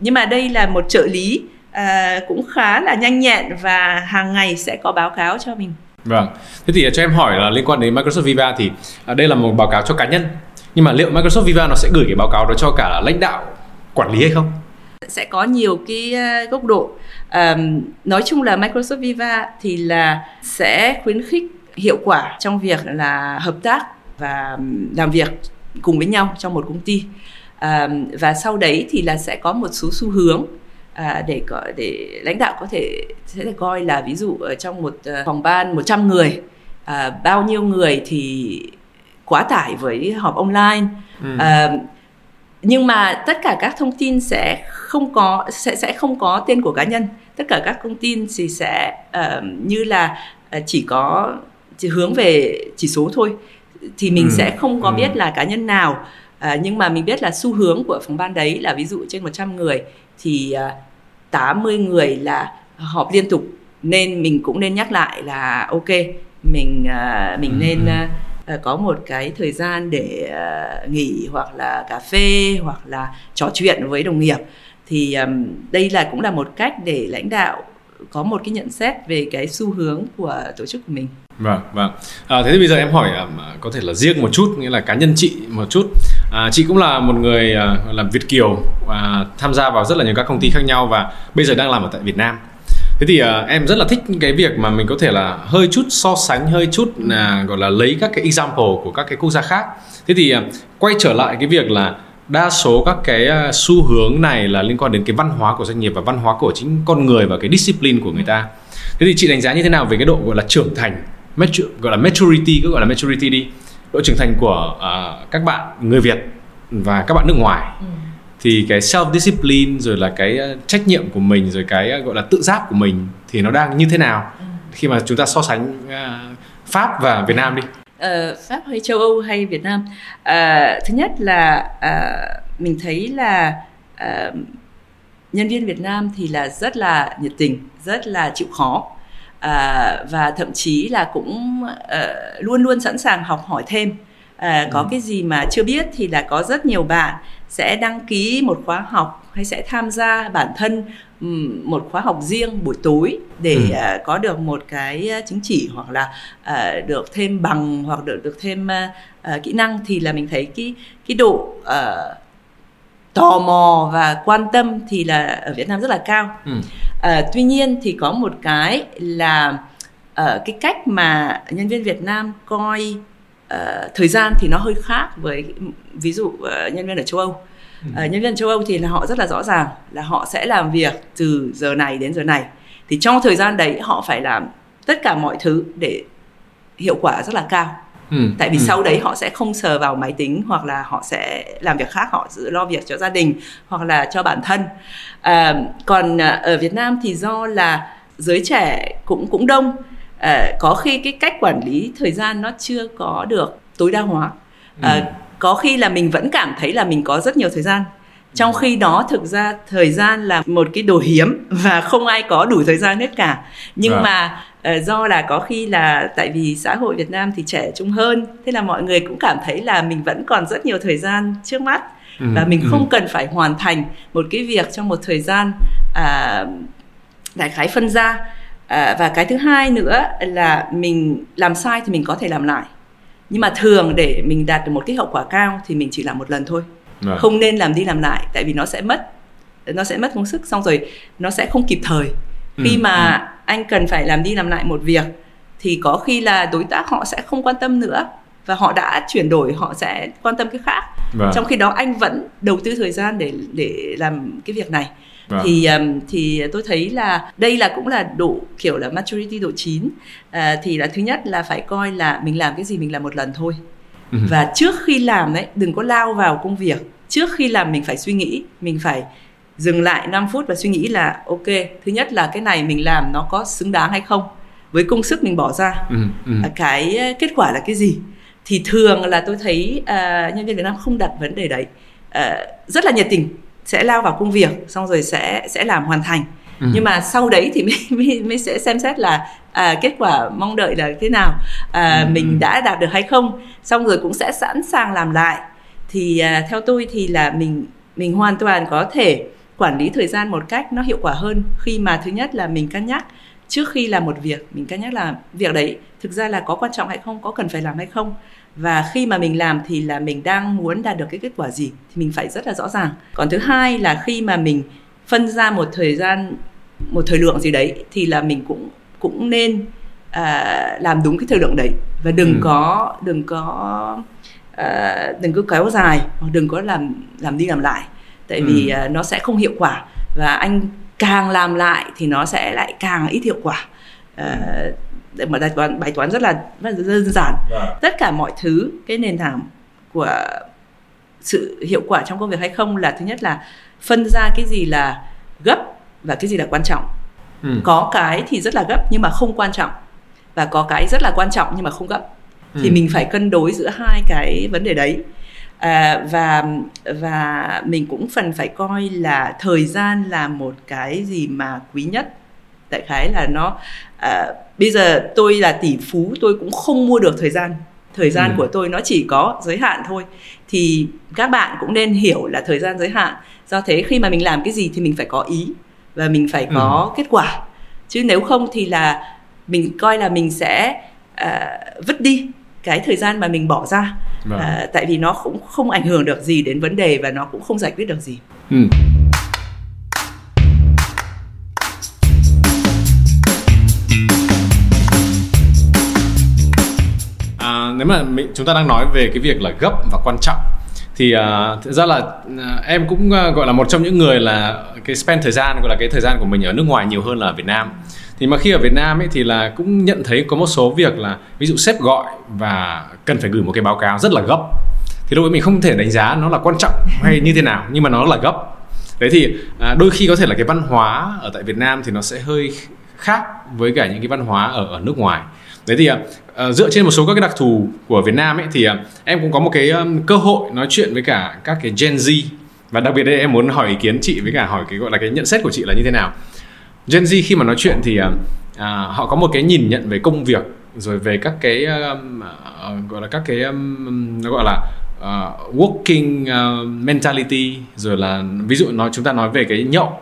nhưng mà đây là một trợ lý à, cũng khá là nhanh nhẹn và hàng ngày sẽ có báo cáo cho mình. Vâng. Thế thì cho em hỏi là liên quan đến Microsoft Viva thì à, đây là một báo cáo cho cá nhân. Nhưng mà liệu Microsoft Viva nó sẽ gửi cái báo cáo đó cho cả lãnh đạo quản lý hay không sẽ có nhiều cái ờ, góc độ. Um, nói chung là Microsoft Viva thì là sẽ khuyến khích hiệu quả trong việc là hợp tác và làm việc cùng với nhau trong một công ty. Um, và sau đấy thì là sẽ có một số xu hướng à, để có để lãnh đạo có thể sẽ thể coi là ví dụ ở trong một uh, phòng ban 100 người à, bao nhiêu người thì quá tải với họp online. Ừ. à, nhưng mà tất cả các thông tin sẽ không có sẽ sẽ không có tên của cá nhân tất cả các thông tin thì sẽ uh, như là uh, chỉ có chỉ hướng về chỉ số thôi thì mình ừ. sẽ không có ừ. biết là cá nhân nào uh, nhưng mà mình biết là xu hướng của phòng ban đấy là ví dụ trên 100 người thì uh, 80 người là họp liên tục nên mình cũng nên nhắc lại là ok mình uh, mình ừ. nên uh, Ờ, Ờ, có một cái thời gian để ờ, nghỉ hoặc là cà phê hoặc là trò chuyện với đồng nghiệp thì đây là cũng là một cách để lãnh đạo có một cái nhận xét về cái xu hướng của tổ chức của mình. Vâng, vâng. À, thế thì bây giờ em hỏi có thể là riêng một chút, nghĩa là cá nhân chị một chút. À, chị cũng là một người ờ, làm Việt kiều và tham gia vào rất là nhiều các công ty khác nhau và bây giờ đang làm ở tại Việt Nam thế thì uh, em rất là thích cái việc mà mình có thể là hơi chút so sánh hơi chút là gọi là lấy các cái example của các cái quốc gia khác. Thế thì uh, quay trở lại cái việc là đa số các cái uh, xu hướng này là liên quan đến cái văn hóa của doanh nghiệp và văn hóa của chính con người và cái discipline của người ta. Thế thì chị đánh giá như thế nào về cái độ gọi là trưởng thành mature, gọi là maturity cứ gọi là maturity đi độ trưởng thành của uh, các bạn người Việt và các bạn nước ngoài? Ừ thì cái self discipline rồi là cái ờ, trách nhiệm của mình rồi cái ờ, gọi là tự giác của mình thì nó đang như thế nào? Ừ. khi mà chúng ta so sánh uh, pháp và việt nam đi. Pháp hay châu âu hay việt nam? Uh, thứ nhất là uh, mình thấy là uh, nhân viên việt nam thì là rất là nhiệt tình rất là chịu khó. À, và thậm chí là cũng uh, luôn luôn sẵn sàng học hỏi thêm. À, có ừ. cái gì mà chưa biết thì là có rất nhiều bạn sẽ đăng ký một khóa học hay sẽ tham gia bản thân một khóa học riêng buổi tối để ừ. uh, có được một cái chứng chỉ hoặc là uh, được thêm bằng hoặc được được thêm kỹ năng thì là mình thấy cái cái độ uh, tò mò và quan tâm thì là ở Việt Nam rất là cao. Ừ. Uh, tuy nhiên thì có một cái là uh, cái cách mà nhân viên Việt Nam coi uh, thời gian thì nó hơi khác với ví dụ uh, nhân viên ở châu Âu. Ừ. uh, nhân viên châu Âu thì là họ rất là rõ ràng là họ sẽ làm việc từ giờ này đến giờ này. Thì trong thời gian đấy họ phải làm tất cả mọi thứ để hiệu quả rất là cao. Ừ, tại vì ừ. sau đấy họ sẽ không sờ vào máy tính hoặc là họ sẽ làm việc khác họ giữ lo việc cho gia đình hoặc là cho bản thân. À, còn ở Việt Nam thì do là giới trẻ cũng cũng đông à, có khi cái cách quản lý thời gian nó chưa có được tối đa hóa à, ừ. có khi là mình vẫn cảm thấy là mình có rất nhiều thời gian trong khi đó thực ra thời gian là một cái đồ hiếm và không ai có đủ thời gian hết cả nhưng à. mà uh, do là có khi là tại vì xã hội Việt Nam thì trẻ trung hơn thế là mọi người cũng cảm thấy là mình vẫn còn rất nhiều thời gian trước mắt ừ, và mình ừ. không cần phải hoàn thành một cái việc trong một thời gian uh, đại khái phân ra à, và cái thứ hai nữa là mình làm sai thì mình có thể làm lại nhưng mà thường để mình đạt được một cái hậu quả cao thì mình chỉ làm một lần thôi à. không nên làm đi làm lại tại vì nó sẽ mất nó sẽ mất công sức xong rồi nó sẽ không kịp thời ừ, khi mà ừ. anh cần phải làm đi làm lại một việc thì có khi là đối tác họ sẽ không quan tâm nữa và họ đã chuyển đổi họ sẽ quan tâm cái khác vâng. trong khi đó anh vẫn đầu tư thời gian để để làm cái việc này Vâng. thì um, thì tôi thấy là đây là cũng là độ kiểu là maturity độ chín. À, thì là thứ nhất là phải coi là mình làm cái gì mình làm một lần thôi. Ừ. và trước khi làm đấy đừng có lao vào công việc. Trước khi làm mình phải suy nghĩ mình phải dừng lại 5 phút và suy nghĩ là ok thứ nhất là cái này mình làm nó có xứng đáng hay không? Với công sức mình bỏ ra. Ừ, ừ. Cái kết quả là cái gì? Thì thường là tôi thấy uh, nhân viên Việt Nam không đặt vấn đề đấy. Uh, rất là nhiệt tình sẽ lao vào công việc xong rồi sẽ sẽ làm hoàn thành. Ừ. nhưng mà sau đấy thì mới, mới, mới sẽ xem xét là à, kết quả mong đợi là thế nào à, ừ. mình đã đạt được hay không. Xong rồi cũng sẽ sẵn sàng làm lại. Thì à, theo tôi thì là mình mình hoàn toàn có thể quản lý thời gian một cách nó hiệu quả hơn khi mà thứ nhất là mình cân nhắc trước khi làm một việc. Mình cân nhắc là việc đấy thực ra là có quan trọng hay không có cần phải làm hay không và khi mà mình làm thì là mình đang muốn đạt được cái kết quả gì thì mình phải rất là rõ ràng còn thứ hai là khi mà mình phân ra một thời gian một thời lượng gì đấy thì là mình cũng cũng nên à, làm đúng cái thời lượng đấy và đừng ừ. có đừng có à, đừng có kéo dài hoặc đừng có làm làm đi làm lại tại vì ừ. à, nó sẽ không hiệu quả và anh càng làm lại thì nó sẽ lại càng ít hiệu quả à, một bài toán bài toán rất là, rất là đơn giản à. tất cả mọi thứ cái nền tảng của sự hiệu quả trong công việc hay không là thứ nhất là phân ra cái gì là gấp và cái gì là quan trọng ừ. có cái thì rất là gấp nhưng mà không quan trọng và có cái rất là quan trọng nhưng mà không gấp ừ. thì mình phải cân đối giữa hai cái vấn đề đấy à, và và mình cũng phần phải coi là thời gian là một cái gì mà quý nhất đại khái là nó à, bây giờ tôi là tỷ phú tôi cũng không mua được thời gian thời gian ừ. của tôi nó chỉ có giới hạn thôi thì các bạn cũng nên hiểu là thời gian giới hạn do thế khi mà mình làm cái gì thì mình phải có ý và mình phải có ừ. kết quả chứ nếu không thì là mình coi là mình sẽ uh, vứt đi cái thời gian mà mình bỏ ra vâng. uh, tại vì nó cũng không ảnh hưởng được gì đến vấn đề và nó cũng không giải quyết được gì ừ. Nếu mà mình, chúng ta đang nói về cái việc là gấp và quan trọng thì uh, thực ra là uh, em cũng uh, gọi là một trong những người là cái spend thời gian gọi là cái thời gian của mình ở nước ngoài nhiều hơn là ở Việt Nam. Thì mà khi ở Việt Nam ấy thì là cũng nhận thấy có một số việc là ví dụ sếp gọi và cần phải gửi một cái báo cáo rất là gấp. Thì lúc ấy mình không thể đánh giá nó là quan trọng hay như thế nào nhưng mà nó là gấp. Đấy thì à, đôi khi có thể là cái văn hóa ở tại Việt Nam thì nó sẽ hơi khác với cả những cái văn hóa ở ở nước ngoài đấy thì uh, dựa trên một số các cái đặc thù của Việt Nam ấy thì uh, em cũng có một cái um, cơ hội nói chuyện với cả các cái Gen Z. Và đặc biệt đây em muốn hỏi ý kiến chị với cả hỏi cái gọi là cái nhận xét của chị là như thế nào. Gen Z khi mà nói chuyện thì uh, uh, họ có một cái nhìn nhận về công việc rồi về các cái um, uh, gọi là các cái um, nó gọi là uh, working uh, mentality rồi là ví dụ nói chúng ta nói về cái nhậu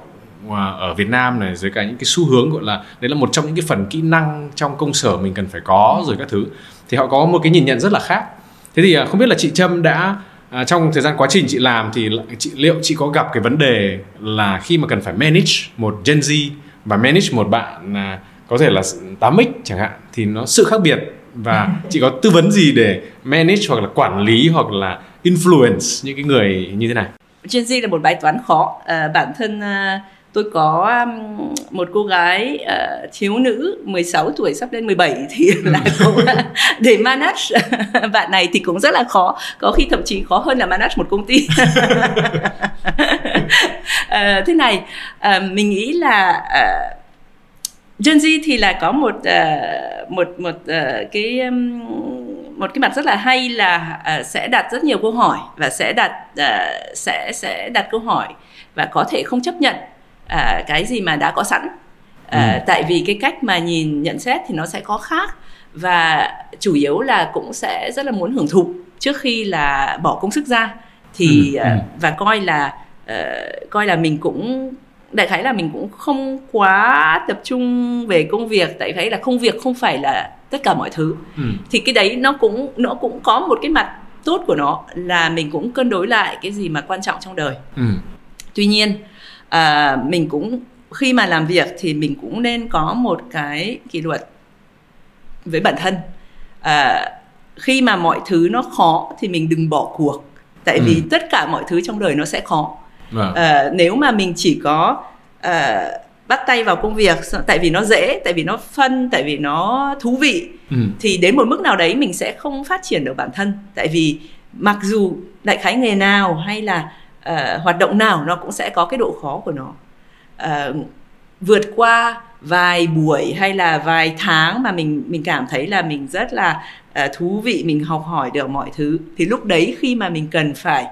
ở Việt Nam này rồi cả những cái xu hướng gọi là đấy là một trong những cái phần kỹ năng trong công sở mình cần phải có rồi các thứ. Thì họ có một cái nhìn nhận rất là khác. Thế thì không biết là chị Trâm đã à, trong thời gian quá trình chị làm thì chị liệu chị có gặp cái vấn đề là khi mà cần phải manage một Gen Z và manage một bạn à, có thể là 8x chẳng hạn thì nó sự khác biệt và chị có tư vấn gì để manage hoặc là quản lý hoặc là influence những cái người như thế này? Gen Z là một bài toán khó. À, bản thân à, tôi có um, một cô gái uh, thiếu nữ 16 tuổi sắp lên 17 thì là cô để manage. Bạn này thì cũng rất là khó có khi thậm chí khó hơn là manage một công ty. Uh, thế này uh, mình nghĩ là uh, Gen Z thì là có một uh, một một uh, cái um, một cái mặt rất là hay là uh, sẽ đặt rất nhiều câu hỏi và sẽ đặt uh, sẽ sẽ đặt câu hỏi và có thể không chấp nhận uh, cái gì mà đã có sẵn uh, ừ. tại vì cái cách mà nhìn nhận xét thì nó sẽ có khác và chủ yếu là cũng sẽ rất là muốn hưởng thụ trước khi là bỏ công sức ra thì ừ. uh, và coi là uh, coi là mình cũng đại khái là mình cũng không quá tập trung về công việc tại thấy là công việc không phải là tất cả mọi thứ ừ. thì cái đấy nó cũng nó cũng có một cái mặt tốt của nó là mình cũng cân đối lại cái gì mà quan trọng trong đời ừ. tuy nhiên à, mình cũng khi mà làm việc thì mình cũng nên có một cái kỷ luật với bản thân à, khi mà mọi thứ nó khó thì mình đừng bỏ cuộc tại ừ. vì tất cả mọi thứ trong đời nó sẽ khó vâng. à, nếu mà mình chỉ có à, bắt tay vào công việc tại vì nó dễ tại vì nó phân tại vì nó thú vị ừ. thì đến một mức nào đấy mình sẽ không phát triển được bản thân tại vì mặc dù đại khái nghề nào hay là uh, hoạt động nào nó cũng sẽ có cái độ khó của nó uh, vượt qua vài buổi hay là vài tháng mà mình mình cảm thấy là mình rất là uh, thú vị mình học hỏi được mọi thứ thì lúc đấy khi mà mình cần phải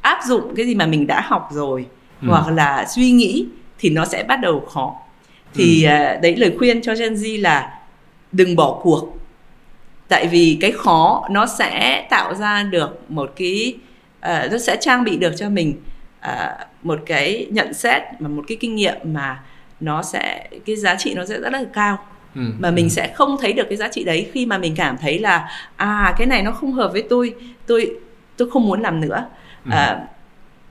áp dụng cái gì mà mình đã học rồi ừ. hoặc là suy nghĩ thì nó sẽ bắt đầu khó thì ừ. uh, đấy lời khuyên cho Gen Z là đừng bỏ cuộc tại vì cái khó nó sẽ tạo ra được một cái uh, nó sẽ trang bị được cho mình uh, một cái nhận xét và một cái kinh nghiệm mà nó sẽ cái giá trị nó sẽ rất là cao ừ. mà mình ừ. sẽ không thấy được cái giá trị đấy khi mà mình cảm thấy là à cái này nó không hợp với tôi tôi tôi không muốn làm nữa ừ. à,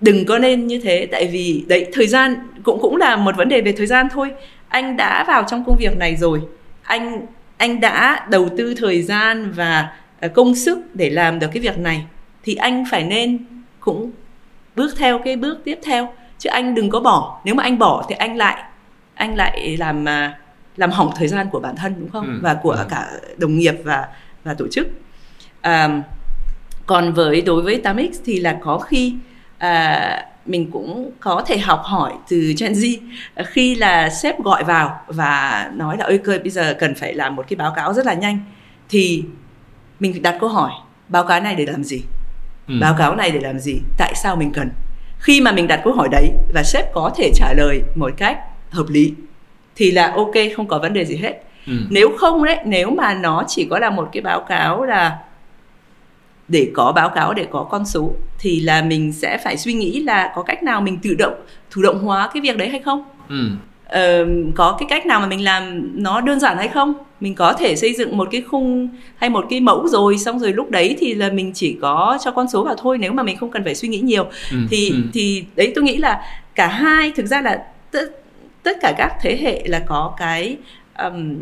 đừng có nên như thế tại vì đấy thời gian cũng cũng là một vấn đề về thời gian thôi anh đã vào trong công việc này rồi anh anh đã đầu tư thời gian và công sức để làm được cái việc này thì anh phải nên cũng bước theo cái bước tiếp theo. Chứ anh đừng có bỏ. Nếu mà anh bỏ thì anh lại anh lại làm à, làm hỏng thời gian của bản thân đúng không? Ừ. và của ừ. cả đồng nghiệp và và tổ chức. À, còn với đối với 8x thì là có khi à, mình cũng có thể học hỏi từ Gen Z. Khi là sếp gọi vào và nói là ơi cơ bây giờ cần phải làm một cái báo cáo rất là nhanh. Thì mình phải đặt câu hỏi báo cáo này để làm gì ừ. báo cáo này để làm gì tại sao mình cần khi mà mình đặt câu hỏi đấy và sếp có thể trả lời một cách hợp lý thì là ok không có vấn đề gì hết ừ. nếu không đấy nếu mà nó chỉ có là một cái báo cáo là để có báo cáo để có con số thì là mình sẽ phải suy nghĩ là có cách nào mình tự động chủ động hóa cái việc đấy hay không ừ. Ờ, có cái cách nào mà mình làm nó đơn giản hay không mình có thể xây dựng một cái khung hay một cái mẫu rồi xong rồi lúc đấy thì là mình chỉ có cho con số vào thôi nếu mà mình không cần phải suy nghĩ nhiều ừ. thì ừ. thì đấy tôi nghĩ là cả hai thực ra là t- tất cả các thế hệ là có cái um,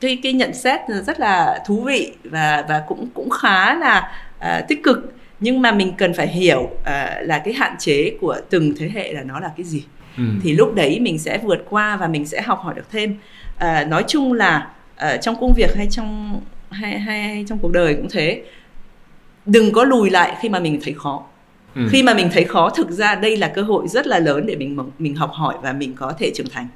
cái cái nhận xét rất là thú vị và và cũng cũng khá là uh, tích cực nhưng mà mình cần phải hiểu uh, là cái hạn chế của từng thế hệ là nó là cái gì ừ. thì lúc đấy mình sẽ vượt qua và mình sẽ học hỏi được thêm. Uh, nói chung là uh, trong công việc hay trong hay, hay hay trong cuộc đời cũng thế. Đừng có lùi lại khi mà mình thấy khó. Ừ. khi mà mình thấy khó thực ra đây là cơ hội rất là lớn để mình mình học hỏi và mình có thể trưởng thành.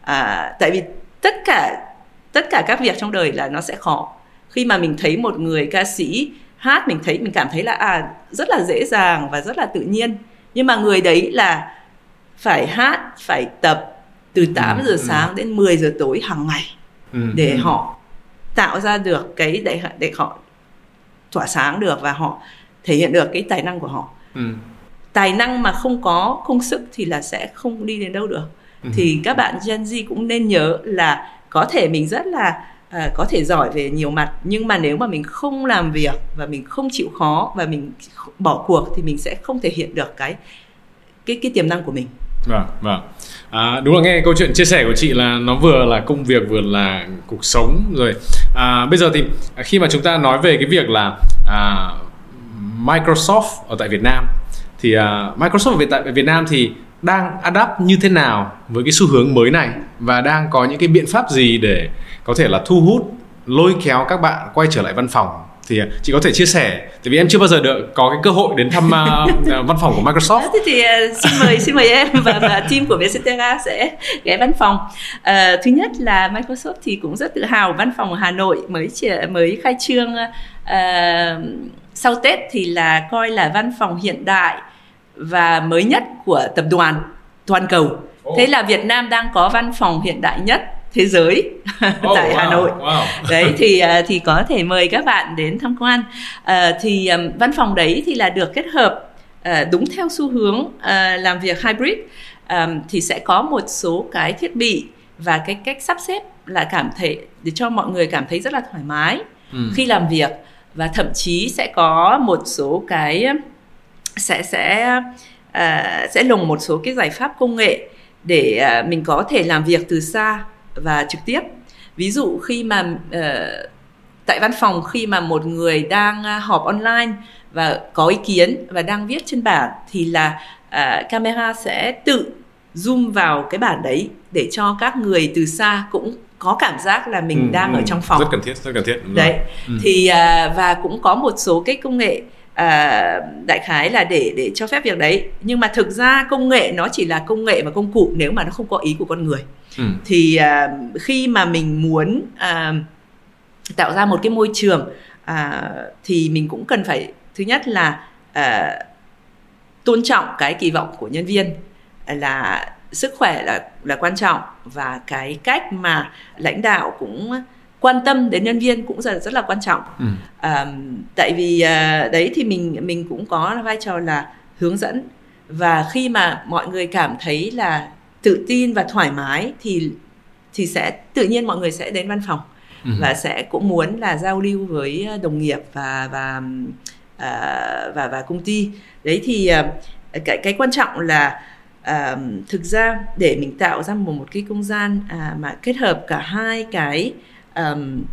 À, tại vì tất cả tất cả các việc trong đời là nó sẽ khó. Khi mà mình thấy một người ca sĩ hát mình thấy mình cảm thấy là à rất là dễ dàng và rất là tự nhiên. Nhưng mà người đấy là phải hát phải tập từ 8 ừ, giờ ừ. sáng đến 10 giờ tối hàng ngày ừ, để ừ. họ tạo ra được cái để để họ tỏa sáng được và họ thể hiện được cái tài năng của họ ừ. tài năng mà không có công sức thì là sẽ không đi đến đâu được ừ. thì các bạn Gen Z cũng nên nhớ là có thể mình rất là à, có thể giỏi về nhiều mặt nhưng mà nếu mà mình không làm việc và mình không chịu khó và mình bỏ cuộc thì mình sẽ không thể hiện được cái cái cái tiềm năng của mình vâng vâng. À, đúng là nghe câu chuyện chia sẻ của chị là nó vừa là công việc vừa là cuộc sống rồi. À, bây giờ thì khi mà chúng ta nói về cái việc là à, Microsoft ở tại Việt Nam thì à, Microsoft ở tại Việt Nam thì đang adapt như thế nào với cái xu hướng mới này và đang có những cái biện pháp gì để có thể là thu hút lôi kéo các bạn quay trở lại văn phòng? Thì chị có thể chia sẻ tại vì em chưa bao giờ được có cái cơ hội đến thăm uh, văn phòng của Microsoft. Thế thì uh, xin mời xin mời em và, và team của Vietcetera sẽ ghé văn phòng. Uh, thứ nhất là Microsoft thì cũng rất tự hào văn phòng ở Hà Nội mới chỉ, mới khai trương uh, sau Tết thì là coi là văn phòng hiện đại và mới nhất của tập đoàn toàn cầu. Thế là Việt Nam đang có văn phòng hiện đại nhất thế giới oh, tại wow, Hà Nội. Wow. đấy thì à, thì có thể mời các bạn đến tham quan. À, thì văn phòng đấy thì là được kết hợp uh, đúng theo xu hướng uh, làm việc hybrid um, thì sẽ có một số cái thiết bị và cái cách sắp xếp là cảm thấy để cho mọi người cảm thấy rất là thoải mái ừ. khi làm việc và thậm chí sẽ có một số cái sẽ sẽ uh, sẽ lồng một số cái giải pháp công nghệ để uh, mình có thể làm việc từ xa và trực tiếp. Ví dụ khi mà uh, tại văn phòng khi mà một người đang họp online và có ý kiến và đang viết trên bảng thì là uh, camera sẽ tự zoom vào cái bản đấy để cho các người từ xa cũng có cảm giác là mình ừ, đang ừ, ở trong phòng. rất cần thiết rất cần thiết đúng đấy ừ. thì uh, và cũng có một số cái công nghệ à, đại khái là để để cho phép việc đấy nhưng mà thực ra công nghệ nó chỉ là công nghệ và công cụ nếu mà nó không có ý của con người ừ. thì à, khi mà mình muốn à, tạo ra một cái môi trường à, thì mình cũng cần phải thứ nhất là à, tôn trọng cái kỳ vọng của nhân viên là sức khỏe là là quan trọng và cái cách mà lãnh đạo cũng quan tâm đến nhân viên cũng rất rất là quan trọng ừ. à, tại vì à, đấy thì mình mình cũng có vai trò là hướng dẫn và khi mà mọi người cảm thấy là tự tin và thoải mái thì thì sẽ tự nhiên mọi người sẽ đến văn phòng ừ. và sẽ cũng muốn là giao lưu với đồng nghiệp và và à, và và công ty đấy thì à, cái cái quan trọng là à, thực ra để mình tạo ra một một cái không gian à, mà kết hợp cả hai cái um,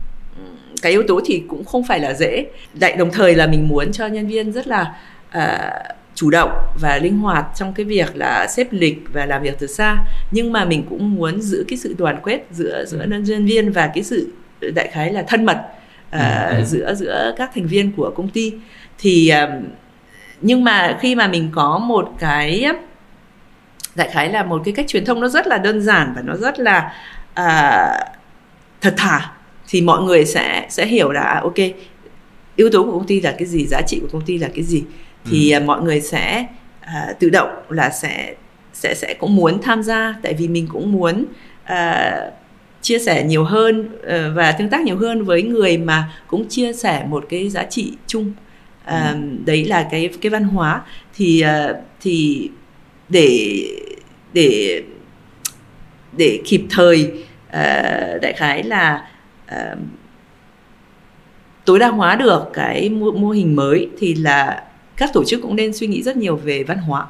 cái yếu tố thì cũng không phải là dễ lại đồng thời là mình muốn cho nhân viên rất là uh, chủ động và linh hoạt trong cái việc là xếp lịch và làm việc từ xa nhưng mà mình cũng muốn giữ cái sự đoàn kết giữa giữa ừ. nhân viên và cái sự đại khái là thân mật uh, ừ. giữa giữa các thành viên của công ty thì um, nhưng mà khi mà mình có một cái đại khái là một cái cách truyền thông nó rất là đơn giản và nó rất là uh, thật thà thì mọi người sẽ sẽ hiểu là à, ok yếu tố của công ty là cái gì giá trị của công ty là cái gì thì ừ. À, mọi người sẽ à, tự động là sẽ sẽ sẽ cũng muốn tham gia tại vì mình cũng muốn à, chia sẻ nhiều hơn à, và tương tác nhiều hơn với người mà cũng chia sẻ một cái giá trị chung à, ừ. đấy là cái cái văn hóa thì à, thì để để để kịp thời uh, đại khái là uh, tối đa hóa được cái mô, mô hình mới thì là các tổ chức cũng nên suy nghĩ rất nhiều về văn hóa.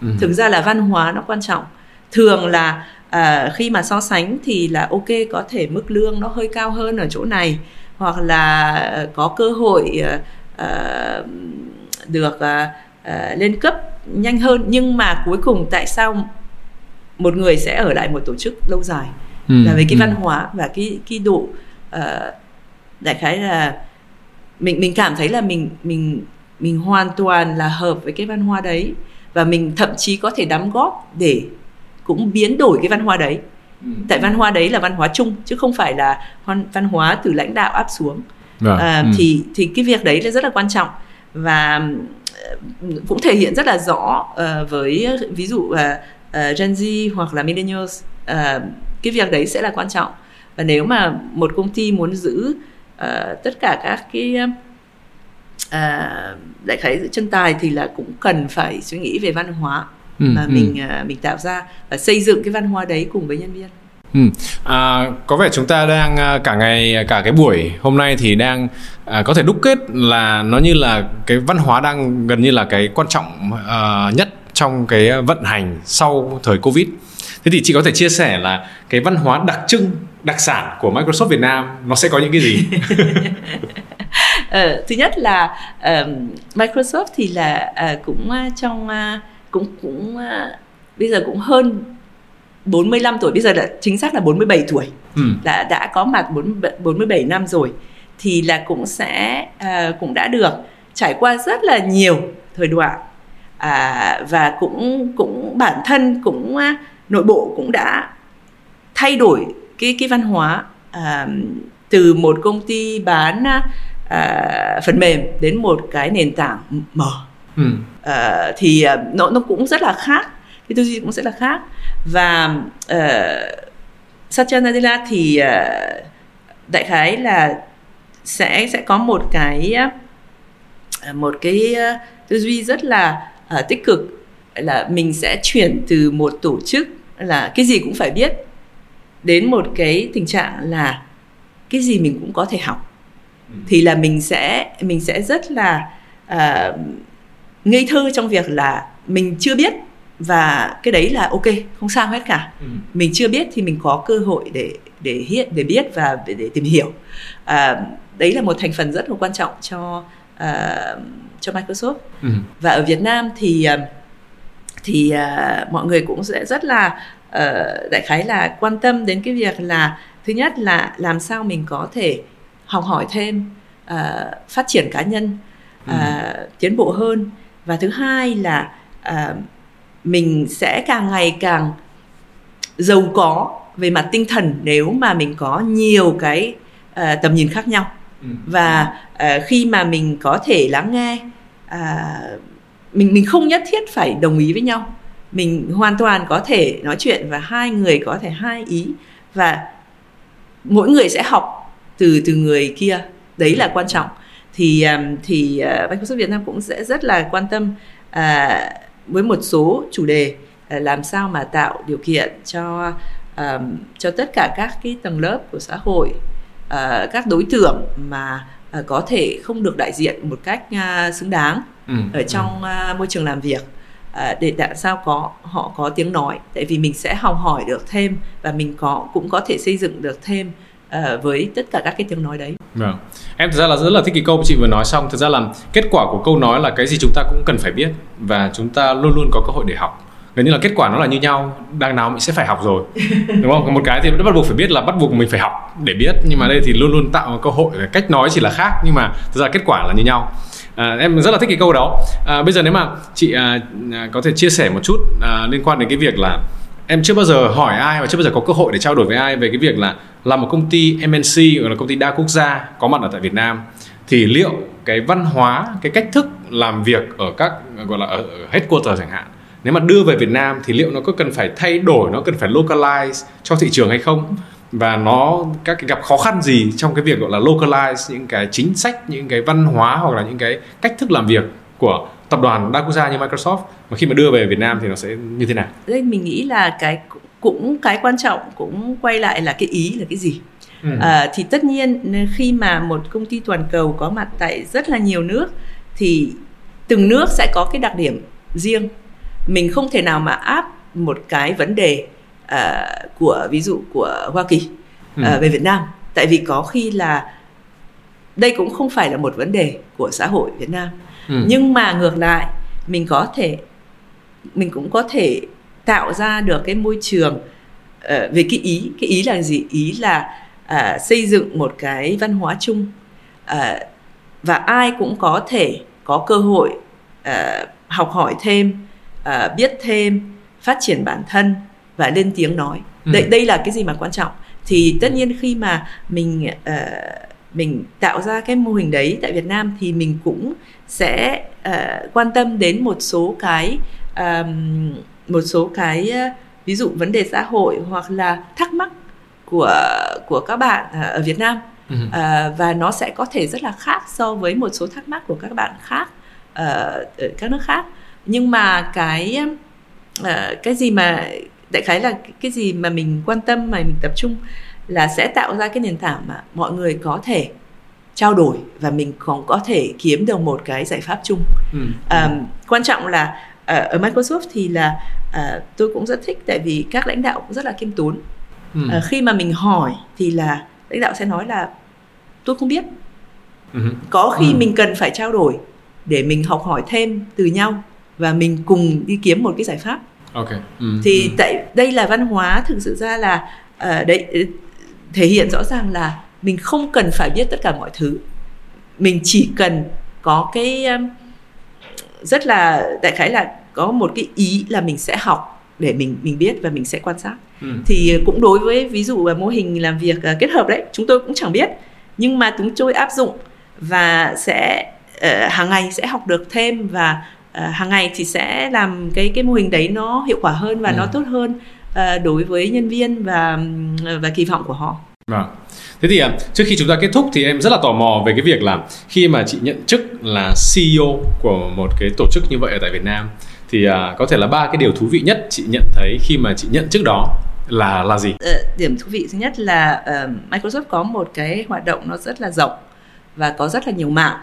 Ừ. thực ra là văn hóa nó quan trọng. Thường là uh, khi mà so sánh thì là ok có thể mức lương nó hơi cao hơn ở chỗ này hoặc là có cơ hội uh, được uh, uh, lên cấp nhanh hơn. Nhưng mà cuối cùng tại sao một người sẽ ở lại một tổ chức lâu dài ừ, là về cái ừ. văn hóa và cái cái độ uh, đại khái là mình mình cảm thấy là mình mình mình hoàn toàn là hợp với cái văn hóa đấy và mình thậm chí có thể đóng góp để cũng biến đổi cái văn hóa đấy ừ. tại văn hóa đấy là văn hóa chung chứ không phải là văn hóa từ lãnh đạo áp xuống à, ừ. thì thì cái việc đấy là rất là quan trọng và cũng thể hiện rất là rõ uh, với ví dụ uh, uh, Gen Z hoặc là millennials uh, cái việc đấy sẽ là quan trọng và nếu mà một công ty muốn giữ uh, tất cả các cái à, đại khái chân tài thì là cũng cần phải suy nghĩ về văn hóa Ừ, mà ừ. mình à, mình tạo ra và xây dựng cái văn hóa đấy cùng với nhân viên Ừ. À, có vẻ chúng ta đang cả ngày cả cái buổi hôm nay thì đang à, có thể đúc kết là nó như là cái văn hóa đang gần như là cái quan trọng à, nhất trong cái vận hành sau thời covid thế thì chị có thể chia sẻ là cái văn hóa đặc trưng đặc sản của Microsoft Việt Nam nó sẽ có những cái gì? Ờ, thứ nhất là ờm, Microsoft thì là à, cũng à, trong à, cũng cũng à, bây giờ cũng hơn 45 tuổi bây giờ là chính xác là 47 tuổi. Ừ. đã đã có mặt 47 47 năm rồi. Thì là cũng sẽ à, cũng đã được trải qua rất là nhiều thời đoạn. À, và cũng cũng bản thân cũng nội bộ cũng đã thay đổi cái cái văn hóa à, từ một công ty bán à, phần mềm đến một cái nền tảng mở. Ừ. Ờ, thì ờ, nó nó cũng rất là khác cái tư duy cũng rất là khác. Và uh, Satya Nadella thì ờ, đại khái là sẽ sẽ có một cái ờ, một cái tư duy rất là ờ, tích cực. Là mình sẽ chuyển từ một tổ chức là cái gì cũng phải biết đến một cái tình trạng là cái gì mình cũng có thể học. Thì là mình sẽ mình sẽ rất là ờ, ngây thơ trong việc là mình chưa biết và cái đấy là ok không sao hết cả. Ừ. mình chưa biết thì mình có cơ hội để để hiện để biết và để, để tìm hiểu. À, đấy là một thành phần rất là quan trọng cho à, cho Microsoft. Ừ. và ở Việt Nam thì à, thì à, mọi người cũng sẽ rất là ờ, đại khái là quan tâm đến cái việc là thứ nhất là làm sao mình có thể học hỏi thêm à, phát triển cá nhân à, tiến bộ hơn. Và thứ hai là à, mình sẽ càng ngày càng giàu có về mặt tinh thần nếu mà mình có nhiều cái à, tầm nhìn khác nhau. Ừ. và à, khi mà mình có thể lắng nghe à, mình mình không nhất thiết phải đồng ý với nhau. Mình hoàn toàn có thể nói chuyện và hai người có thể hai ý. Và mỗi người sẽ học từ từ người kia. Đấy là quan trọng. Thì thì ờ, Microsoft Việt Nam cũng sẽ rất là quan tâm à, với một số chủ đề à, làm sao mà tạo điều kiện cho um, cho tất cả các cái tầng lớp của xã hội à, các đối tượng mà à, có thể không được đại diện một cách à, xứng đáng Ừ. ở trong à, môi trường làm việc à, để tại sao có họ có tiếng nói tại vì mình sẽ học hỏi được thêm và mình có cũng có thể xây dựng được thêm à, với tất cả các cái tiếng nói đấy Vâng. Em thực ra là rất là thích cái câu chị vừa nói xong. Thực ra là kết quả của câu nói là cái gì chúng ta cũng cần phải biết và chúng ta luôn luôn có cơ hội để học. Gần như là kết quả nó là như nhau, đằng nào mình sẽ phải học rồi. Đúng không? Một cái thì bắt buộc phải biết là bắt buộc mình phải học để biết, nhưng mà đây thì luôn luôn tạo một cơ hội, cách nói chỉ là khác nhưng mà thực ra kết quả là như nhau. À, em rất là thích cái câu đó. À, bây giờ nếu mà chị à, à, có thể chia sẻ một chút à, liên quan đến cái việc là em chưa bao giờ hỏi ai và chưa bao giờ có cơ hội để trao đổi với ai về cái việc là làm một công ty MNC hoặc là công ty đa quốc gia có mặt ở tại Việt Nam thì liệu cái văn hóa cái cách thức làm việc ở các gọi là ở, ở headquarter chẳng hạn nếu mà đưa về Việt Nam thì liệu nó có cần phải thay đổi nó cần phải localize cho thị trường hay không và nó các cái gặp khó khăn gì trong cái việc gọi là localize những cái chính sách những cái văn hóa hoặc là những cái cách thức làm việc của tập đoàn đa quốc gia như Microsoft mà khi mà đưa về Việt Nam thì nó sẽ như thế nào? đây mình nghĩ là cái cũng cái quan trọng cũng quay lại là cái ý là cái gì Ừ. à, thì tất nhiên khi mà một công ty toàn cầu có mặt tại rất là nhiều nước thì từng nước sẽ có cái đặc điểm riêng mình không thể nào mà áp một cái vấn đề à, của ví dụ của Hoa Kỳ Ừ. về Việt Nam tại vì có khi là đây cũng không phải là một vấn đề của xã hội Việt Nam Ừ. nhưng mà ngược lại mình có thể mình cũng có thể tạo ra được cái môi trường ờ, về cái ý cái ý là gì ý là à, xây dựng một cái văn hóa chung à, và ai cũng có thể có cơ hội à, học hỏi thêm à, biết thêm phát triển bản thân và lên tiếng nói. Ừ. đây đây là cái gì mà quan trọng? Thì tất nhiên khi mà mình ờ, mình tạo ra cái mô hình đấy tại Việt Nam thì mình cũng sẽ ờ, quan tâm đến một số cái ờm, một số cái ờ, ví dụ vấn đề xã hội hoặc là thắc mắc của của các bạn ở Việt Nam. Uh, và nó sẽ có thể rất là khác so với một số thắc mắc của các bạn khác uh, ở các nước khác nhưng mà cái uh, cái gì mà đại khái là cái gì mà mình quan tâm mà mình tập trung là sẽ tạo ra cái nền tảng mà mọi người có thể trao đổi và mình còn có thể kiếm được một cái giải pháp chung ừ. um, quan trọng là uh, ở Microsoft thì là uh, tôi cũng rất thích tại vì các lãnh đạo cũng rất là kiêm tốn ừ. uh, khi mà mình hỏi thì là lãnh đạo sẽ nói là tôi không biết ừ. có khi ừ. mình cần phải trao đổi để mình học hỏi thêm từ nhau và mình cùng đi kiếm một cái giải pháp okay. ừ. thì ừ. tại đây là văn hóa thực sự ra là uh, đấy thể hiện rõ ràng là mình không cần phải biết tất cả mọi thứ mình chỉ cần có cái rất là đại khái là có một cái ý là mình sẽ học để mình mình biết và mình sẽ quan sát ừ. thì cũng đối với ví dụ mô hình làm việc uh, kết hợp đấy chúng tôi cũng chẳng biết nhưng mà chúng tôi áp dụng và sẽ uh, hàng ngày sẽ học được thêm và uh, hàng ngày thì sẽ làm cái cái mô hình đấy nó hiệu quả hơn và ừ. nó tốt hơn uh, đối với nhân viên và và kỳ vọng của họ. Vâng. Thế thì à, trước khi chúng ta kết thúc thì em rất là tò mò về cái việc là khi mà chị nhận chức là CEO của một cái tổ chức như vậy ở tại Việt Nam thì à, có thể là ba cái điều thú vị nhất chị nhận thấy khi mà chị nhận chức đó là là gì? Ờ, điểm thú vị thứ nhất là uh, Microsoft có một cái hoạt động nó rất là rộng và có rất là nhiều mạng.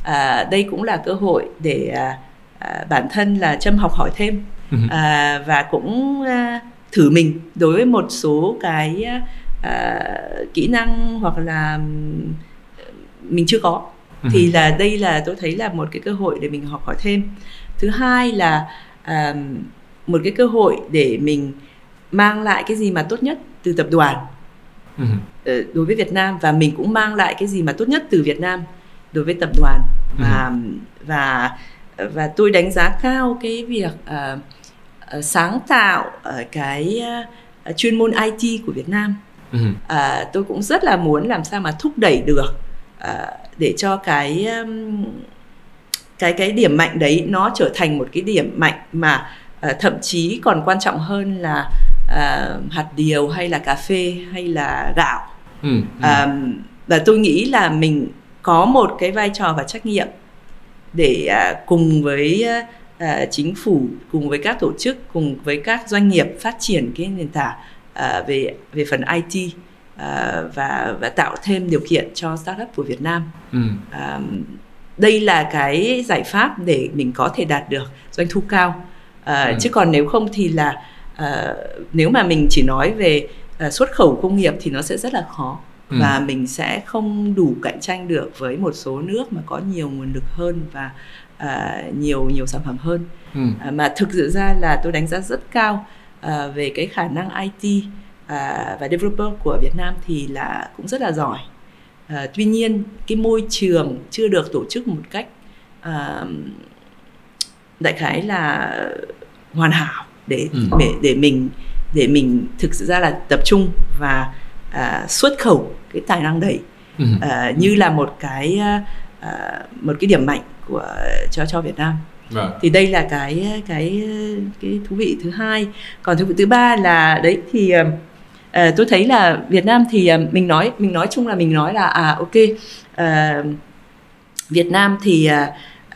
Uh, đây cũng là cơ hội để uh, uh, bản thân là châm học hỏi thêm. Uh, và cũng uh, thử mình đối với một số cái uh, kỹ năng hoặc là mình chưa có. Uh-huh. thì là đây là tôi thấy là một cái cơ hội để mình học hỏi thêm. Thứ hai là uh, một cái cơ hội để mình mang lại cái gì mà tốt nhất từ tập đoàn. Uh-huh. đối với Việt Nam và mình cũng mang lại cái gì mà tốt nhất từ Việt Nam đối với tập đoàn. Và và và tôi đánh giá cao cái việc uh, uh, sáng tạo ở cái uh, chuyên môn IT của Việt Nam. Uh, tôi cũng rất là muốn làm sao mà thúc đẩy được uh, để cho cái um, cái cái điểm mạnh đấy nó trở thành một cái điểm mạnh mà uh, thậm chí còn quan trọng hơn là uh, hạt điều hay là cà phê hay là gạo. Ừ. Uh, và tôi nghĩ là mình có một cái vai trò và trách nhiệm để uh, cùng với uh, chính phủ cùng với các tổ chức cùng với các doanh nghiệp phát triển cái nền tảng về về phần IT và và tạo thêm điều kiện cho startup của Việt Nam. Ừ. Đây là cái giải pháp để mình có thể đạt được doanh thu cao. Ừ. Chứ còn nếu không thì là nếu mà mình chỉ nói về xuất khẩu công nghiệp thì nó sẽ rất là khó ừ. và mình sẽ không đủ cạnh tranh được với một số nước mà có nhiều nguồn lực hơn và uh, nhiều nhiều sản phẩm hơn. Ừ. Uh, mà thực sự ra là tôi đánh giá rất cao uh, về cái khả năng IT uh, và developer của Việt Nam thì là cũng rất là giỏi. Uh, tuy nhiên cái môi trường chưa được tổ chức một cách uh, đại khái là hoàn hảo để ừ. để để mình để mình thực sự ra là tập trung và uh, xuất khẩu cái tài năng đấy ừ. uh, như là một cái uh, một cái điểm mạnh của cho cho Việt Nam. Vâng. Thì đây là cái cái cái thú vị thứ hai. Còn thú vị thứ ba là đấy thì uh, tôi thấy là Việt Nam thì uh, mình nói mình nói chung là mình nói là à ok uh, Việt Nam thì uh,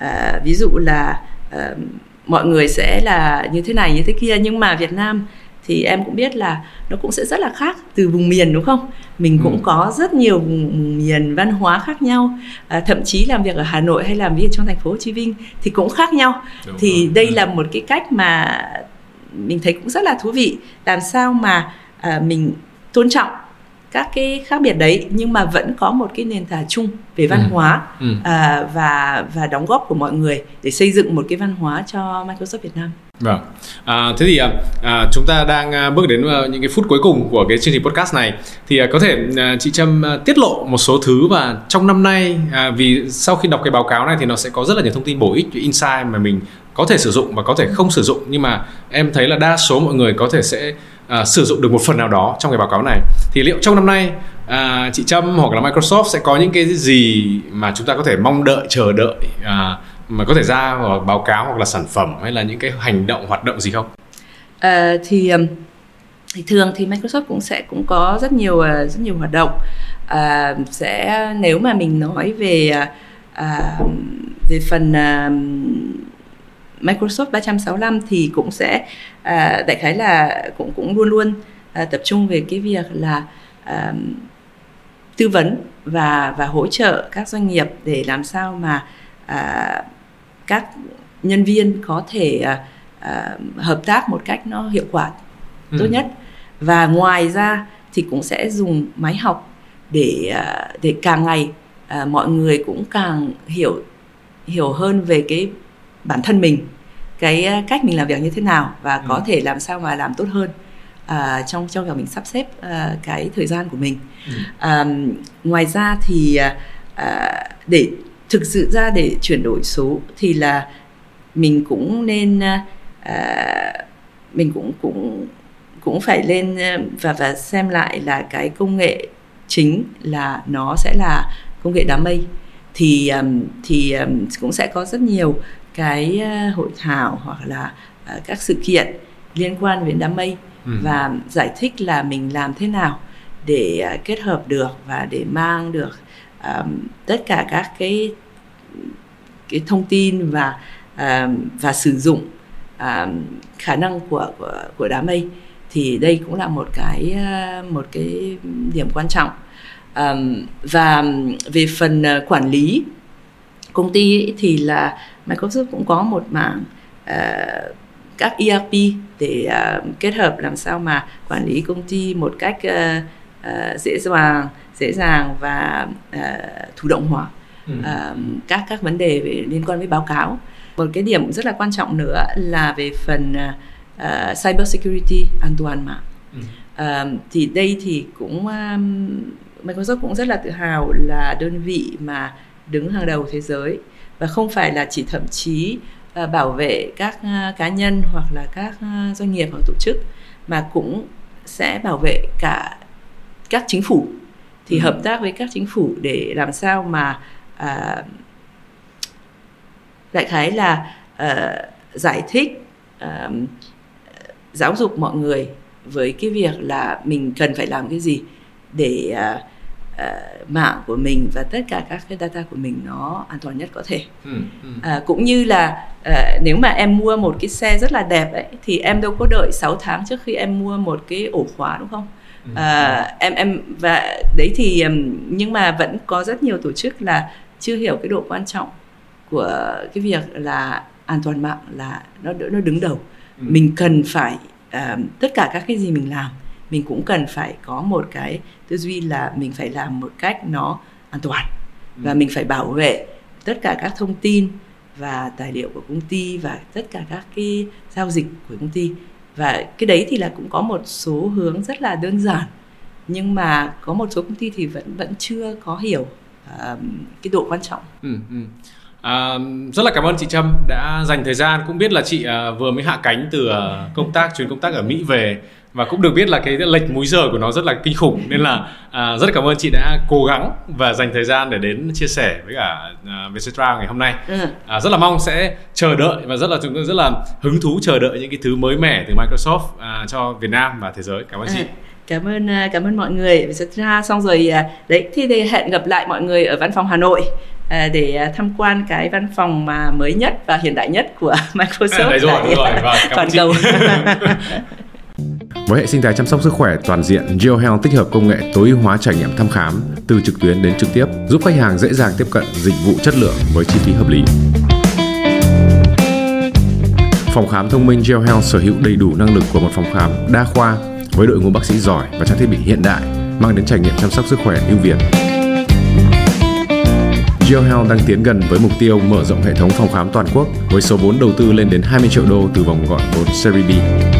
uh, ví dụ là uh, mọi người sẽ là như thế này như thế kia nhưng mà Việt Nam thì em cũng biết là nó cũng sẽ rất là khác từ vùng miền đúng không mình cũng ừ. có rất nhiều vùng miền văn hóa khác nhau à, thậm chí làm việc ở Hà Nội hay làm việc trong thành phố Hồ Chí Minh thì cũng khác nhau đúng thì rồi. đây ừ. là một cái cách mà mình thấy cũng rất là thú vị làm sao mà à, mình tôn trọng các cái khác biệt đấy nhưng mà vẫn có một cái nền tảng chung về văn ừ. hóa ừ. À, và và đóng góp của mọi người để xây dựng một cái văn hóa cho Microsoft Việt Nam. Vâng. À, thế thì à, à chúng ta đang à, bước đến à, những cái phút cuối cùng của cái chương trình podcast này. Thì à, có thể à, chị Trâm à, tiết lộ một số thứ và trong năm nay à, vì sau khi đọc cái báo cáo này thì nó sẽ có rất là nhiều thông tin bổ ích insight mà mình có thể sử dụng và có thể không sử dụng. Nhưng mà em thấy là đa số mọi người có thể sẽ à, sử dụng được một phần nào đó trong cái báo cáo này. Thì liệu trong năm nay à, chị Trâm hoặc là Microsoft sẽ có những cái gì mà chúng ta có thể mong đợi chờ đợi à, mà có thể ra hoặc báo cáo hoặc là sản phẩm hay là những cái hành động hoạt động gì không? À, thì thì thường thì Microsoft cũng sẽ cũng có rất nhiều ờ, rất nhiều hoạt động à, sẽ nếu mà mình nói về à, về phần à, Microsoft 365 thì cũng sẽ à, đại khái là cũng cũng luôn luôn à, tập trung về cái việc là à, tư vấn và và hỗ trợ các doanh nghiệp để làm sao mà à, các nhân viên có thể à, hợp tác một cách nó hiệu quả ừ. tốt nhất và ngoài ra thì cũng sẽ dùng máy học để à, để càng ngày à, mọi người cũng càng hiểu hiểu hơn về cái bản thân mình cái cách mình làm việc như thế nào và ừ. có thể làm sao mà làm tốt hơn à, trong trong việc mình sắp xếp à, cái thời gian của mình ừ. à, ngoài ra thì à, để thực sự ra để chuyển đổi số thì là mình cũng nên à, mình cũng cũng cũng phải lên và và xem lại là cái công nghệ chính là nó sẽ là công nghệ đám mây thì thì cũng sẽ có rất nhiều cái uh, hội thảo hoặc là các sự kiện liên quan đến đám mây ừ. và giải thích là mình làm thế nào để kết hợp được và để mang được um, tất cả các cái cái thông tin và um, và sử dụng um, khả năng của của của đám mây thì đây cũng là một cái một cái điểm quan trọng. Um, và về phần ờ, quản lý công ty ấy, thì là Microsoft cũng có một mảng uh, các ERP để uh, kết hợp làm sao mà quản lý công ty một cách uh, uh, dễ dàng dễ dàng và uh, thủ động hóa ừ. uh, các các vấn đề về liên quan với báo cáo một cái điểm rất là quan trọng nữa là về phần uh, cyber security an toàn mạng ừ. uh, thì đây thì cũng um, Microsoft cũng rất là tự hào là đơn vị mà đứng hàng đầu thế giới và không phải là chỉ thậm chí uh, bảo vệ các uh, cá nhân hoặc là các uh, doanh nghiệp hoặc tổ chức mà cũng sẽ bảo vệ cả các chính phủ thì ừ. hợp tác với các chính phủ để làm sao mà uh, đại khái là uh, giải thích uh, giáo dục mọi người với cái việc là mình cần phải làm cái gì để uh, uh, mạng của mình và tất cả các cái data của mình nó an toàn nhất có thể ừ, ừ. Uh, cũng như là uh, nếu mà em mua một cái xe rất là đẹp ấy thì em đâu có đợi 6 tháng trước khi em mua một cái ổ khóa đúng không uh, em em và đấy thì nhưng mà vẫn có rất nhiều tổ chức là chưa hiểu cái độ quan trọng của cái việc là an toàn mạng là nó nó đứng đầu ừ. mình cần phải uh, tất cả các cái gì mình làm mình cũng cần phải có một cái tư duy là mình phải làm một cách nó an toàn ừ. và mình phải bảo vệ tất cả các thông tin và tài liệu của công ty và tất cả các cái giao dịch của công ty và cái đấy thì là cũng có một số hướng rất là đơn giản nhưng mà có một số công ty thì vẫn vẫn chưa có hiểu uh, cái độ quan trọng. Ừ, ừ. À, rất là cảm ơn chị Trâm đã dành thời gian cũng biết là chị uh, vừa mới hạ cánh từ uh, công tác chuyến công tác ở Mỹ về và cũng được biết là cái lệch múi giờ của nó rất là kinh khủng nên là à, rất cảm ơn chị đã cố gắng và dành thời gian để đến chia sẻ với cả à, Vietcetera ngày hôm nay ừ. à, rất là mong sẽ chờ đợi và rất là chúng tôi rất là hứng thú chờ đợi những cái thứ mới mẻ từ Microsoft à, cho Việt Nam và thế giới cảm ơn ừ. chị cảm ơn à, cảm ơn mọi người Vietcetera xong rồi à, đấy thì hẹn gặp lại mọi người ở văn phòng Hà Nội À, để tham quan cái văn phòng mà mới nhất và hiện đại nhất của Microsoft à, đấy rồi, đúng rồi, vâng, toàn cầu. Với hệ sinh thái chăm sóc sức khỏe toàn diện, GeoHealth tích hợp công nghệ tối ưu hóa trải nghiệm thăm khám từ trực tuyến đến trực tiếp, giúp khách hàng dễ dàng tiếp cận dịch vụ chất lượng với chi phí hợp lý. Phòng khám thông minh GeoHealth sở hữu đầy đủ năng lực của một phòng khám đa khoa với đội ngũ bác sĩ giỏi và trang thiết bị hiện đại, mang đến trải nghiệm chăm sóc sức khỏe ưu việt. GeoHealth đang tiến gần với mục tiêu mở rộng hệ thống phòng khám toàn quốc với số vốn đầu tư lên đến 20 triệu đô từ vòng gọi vốn Series B.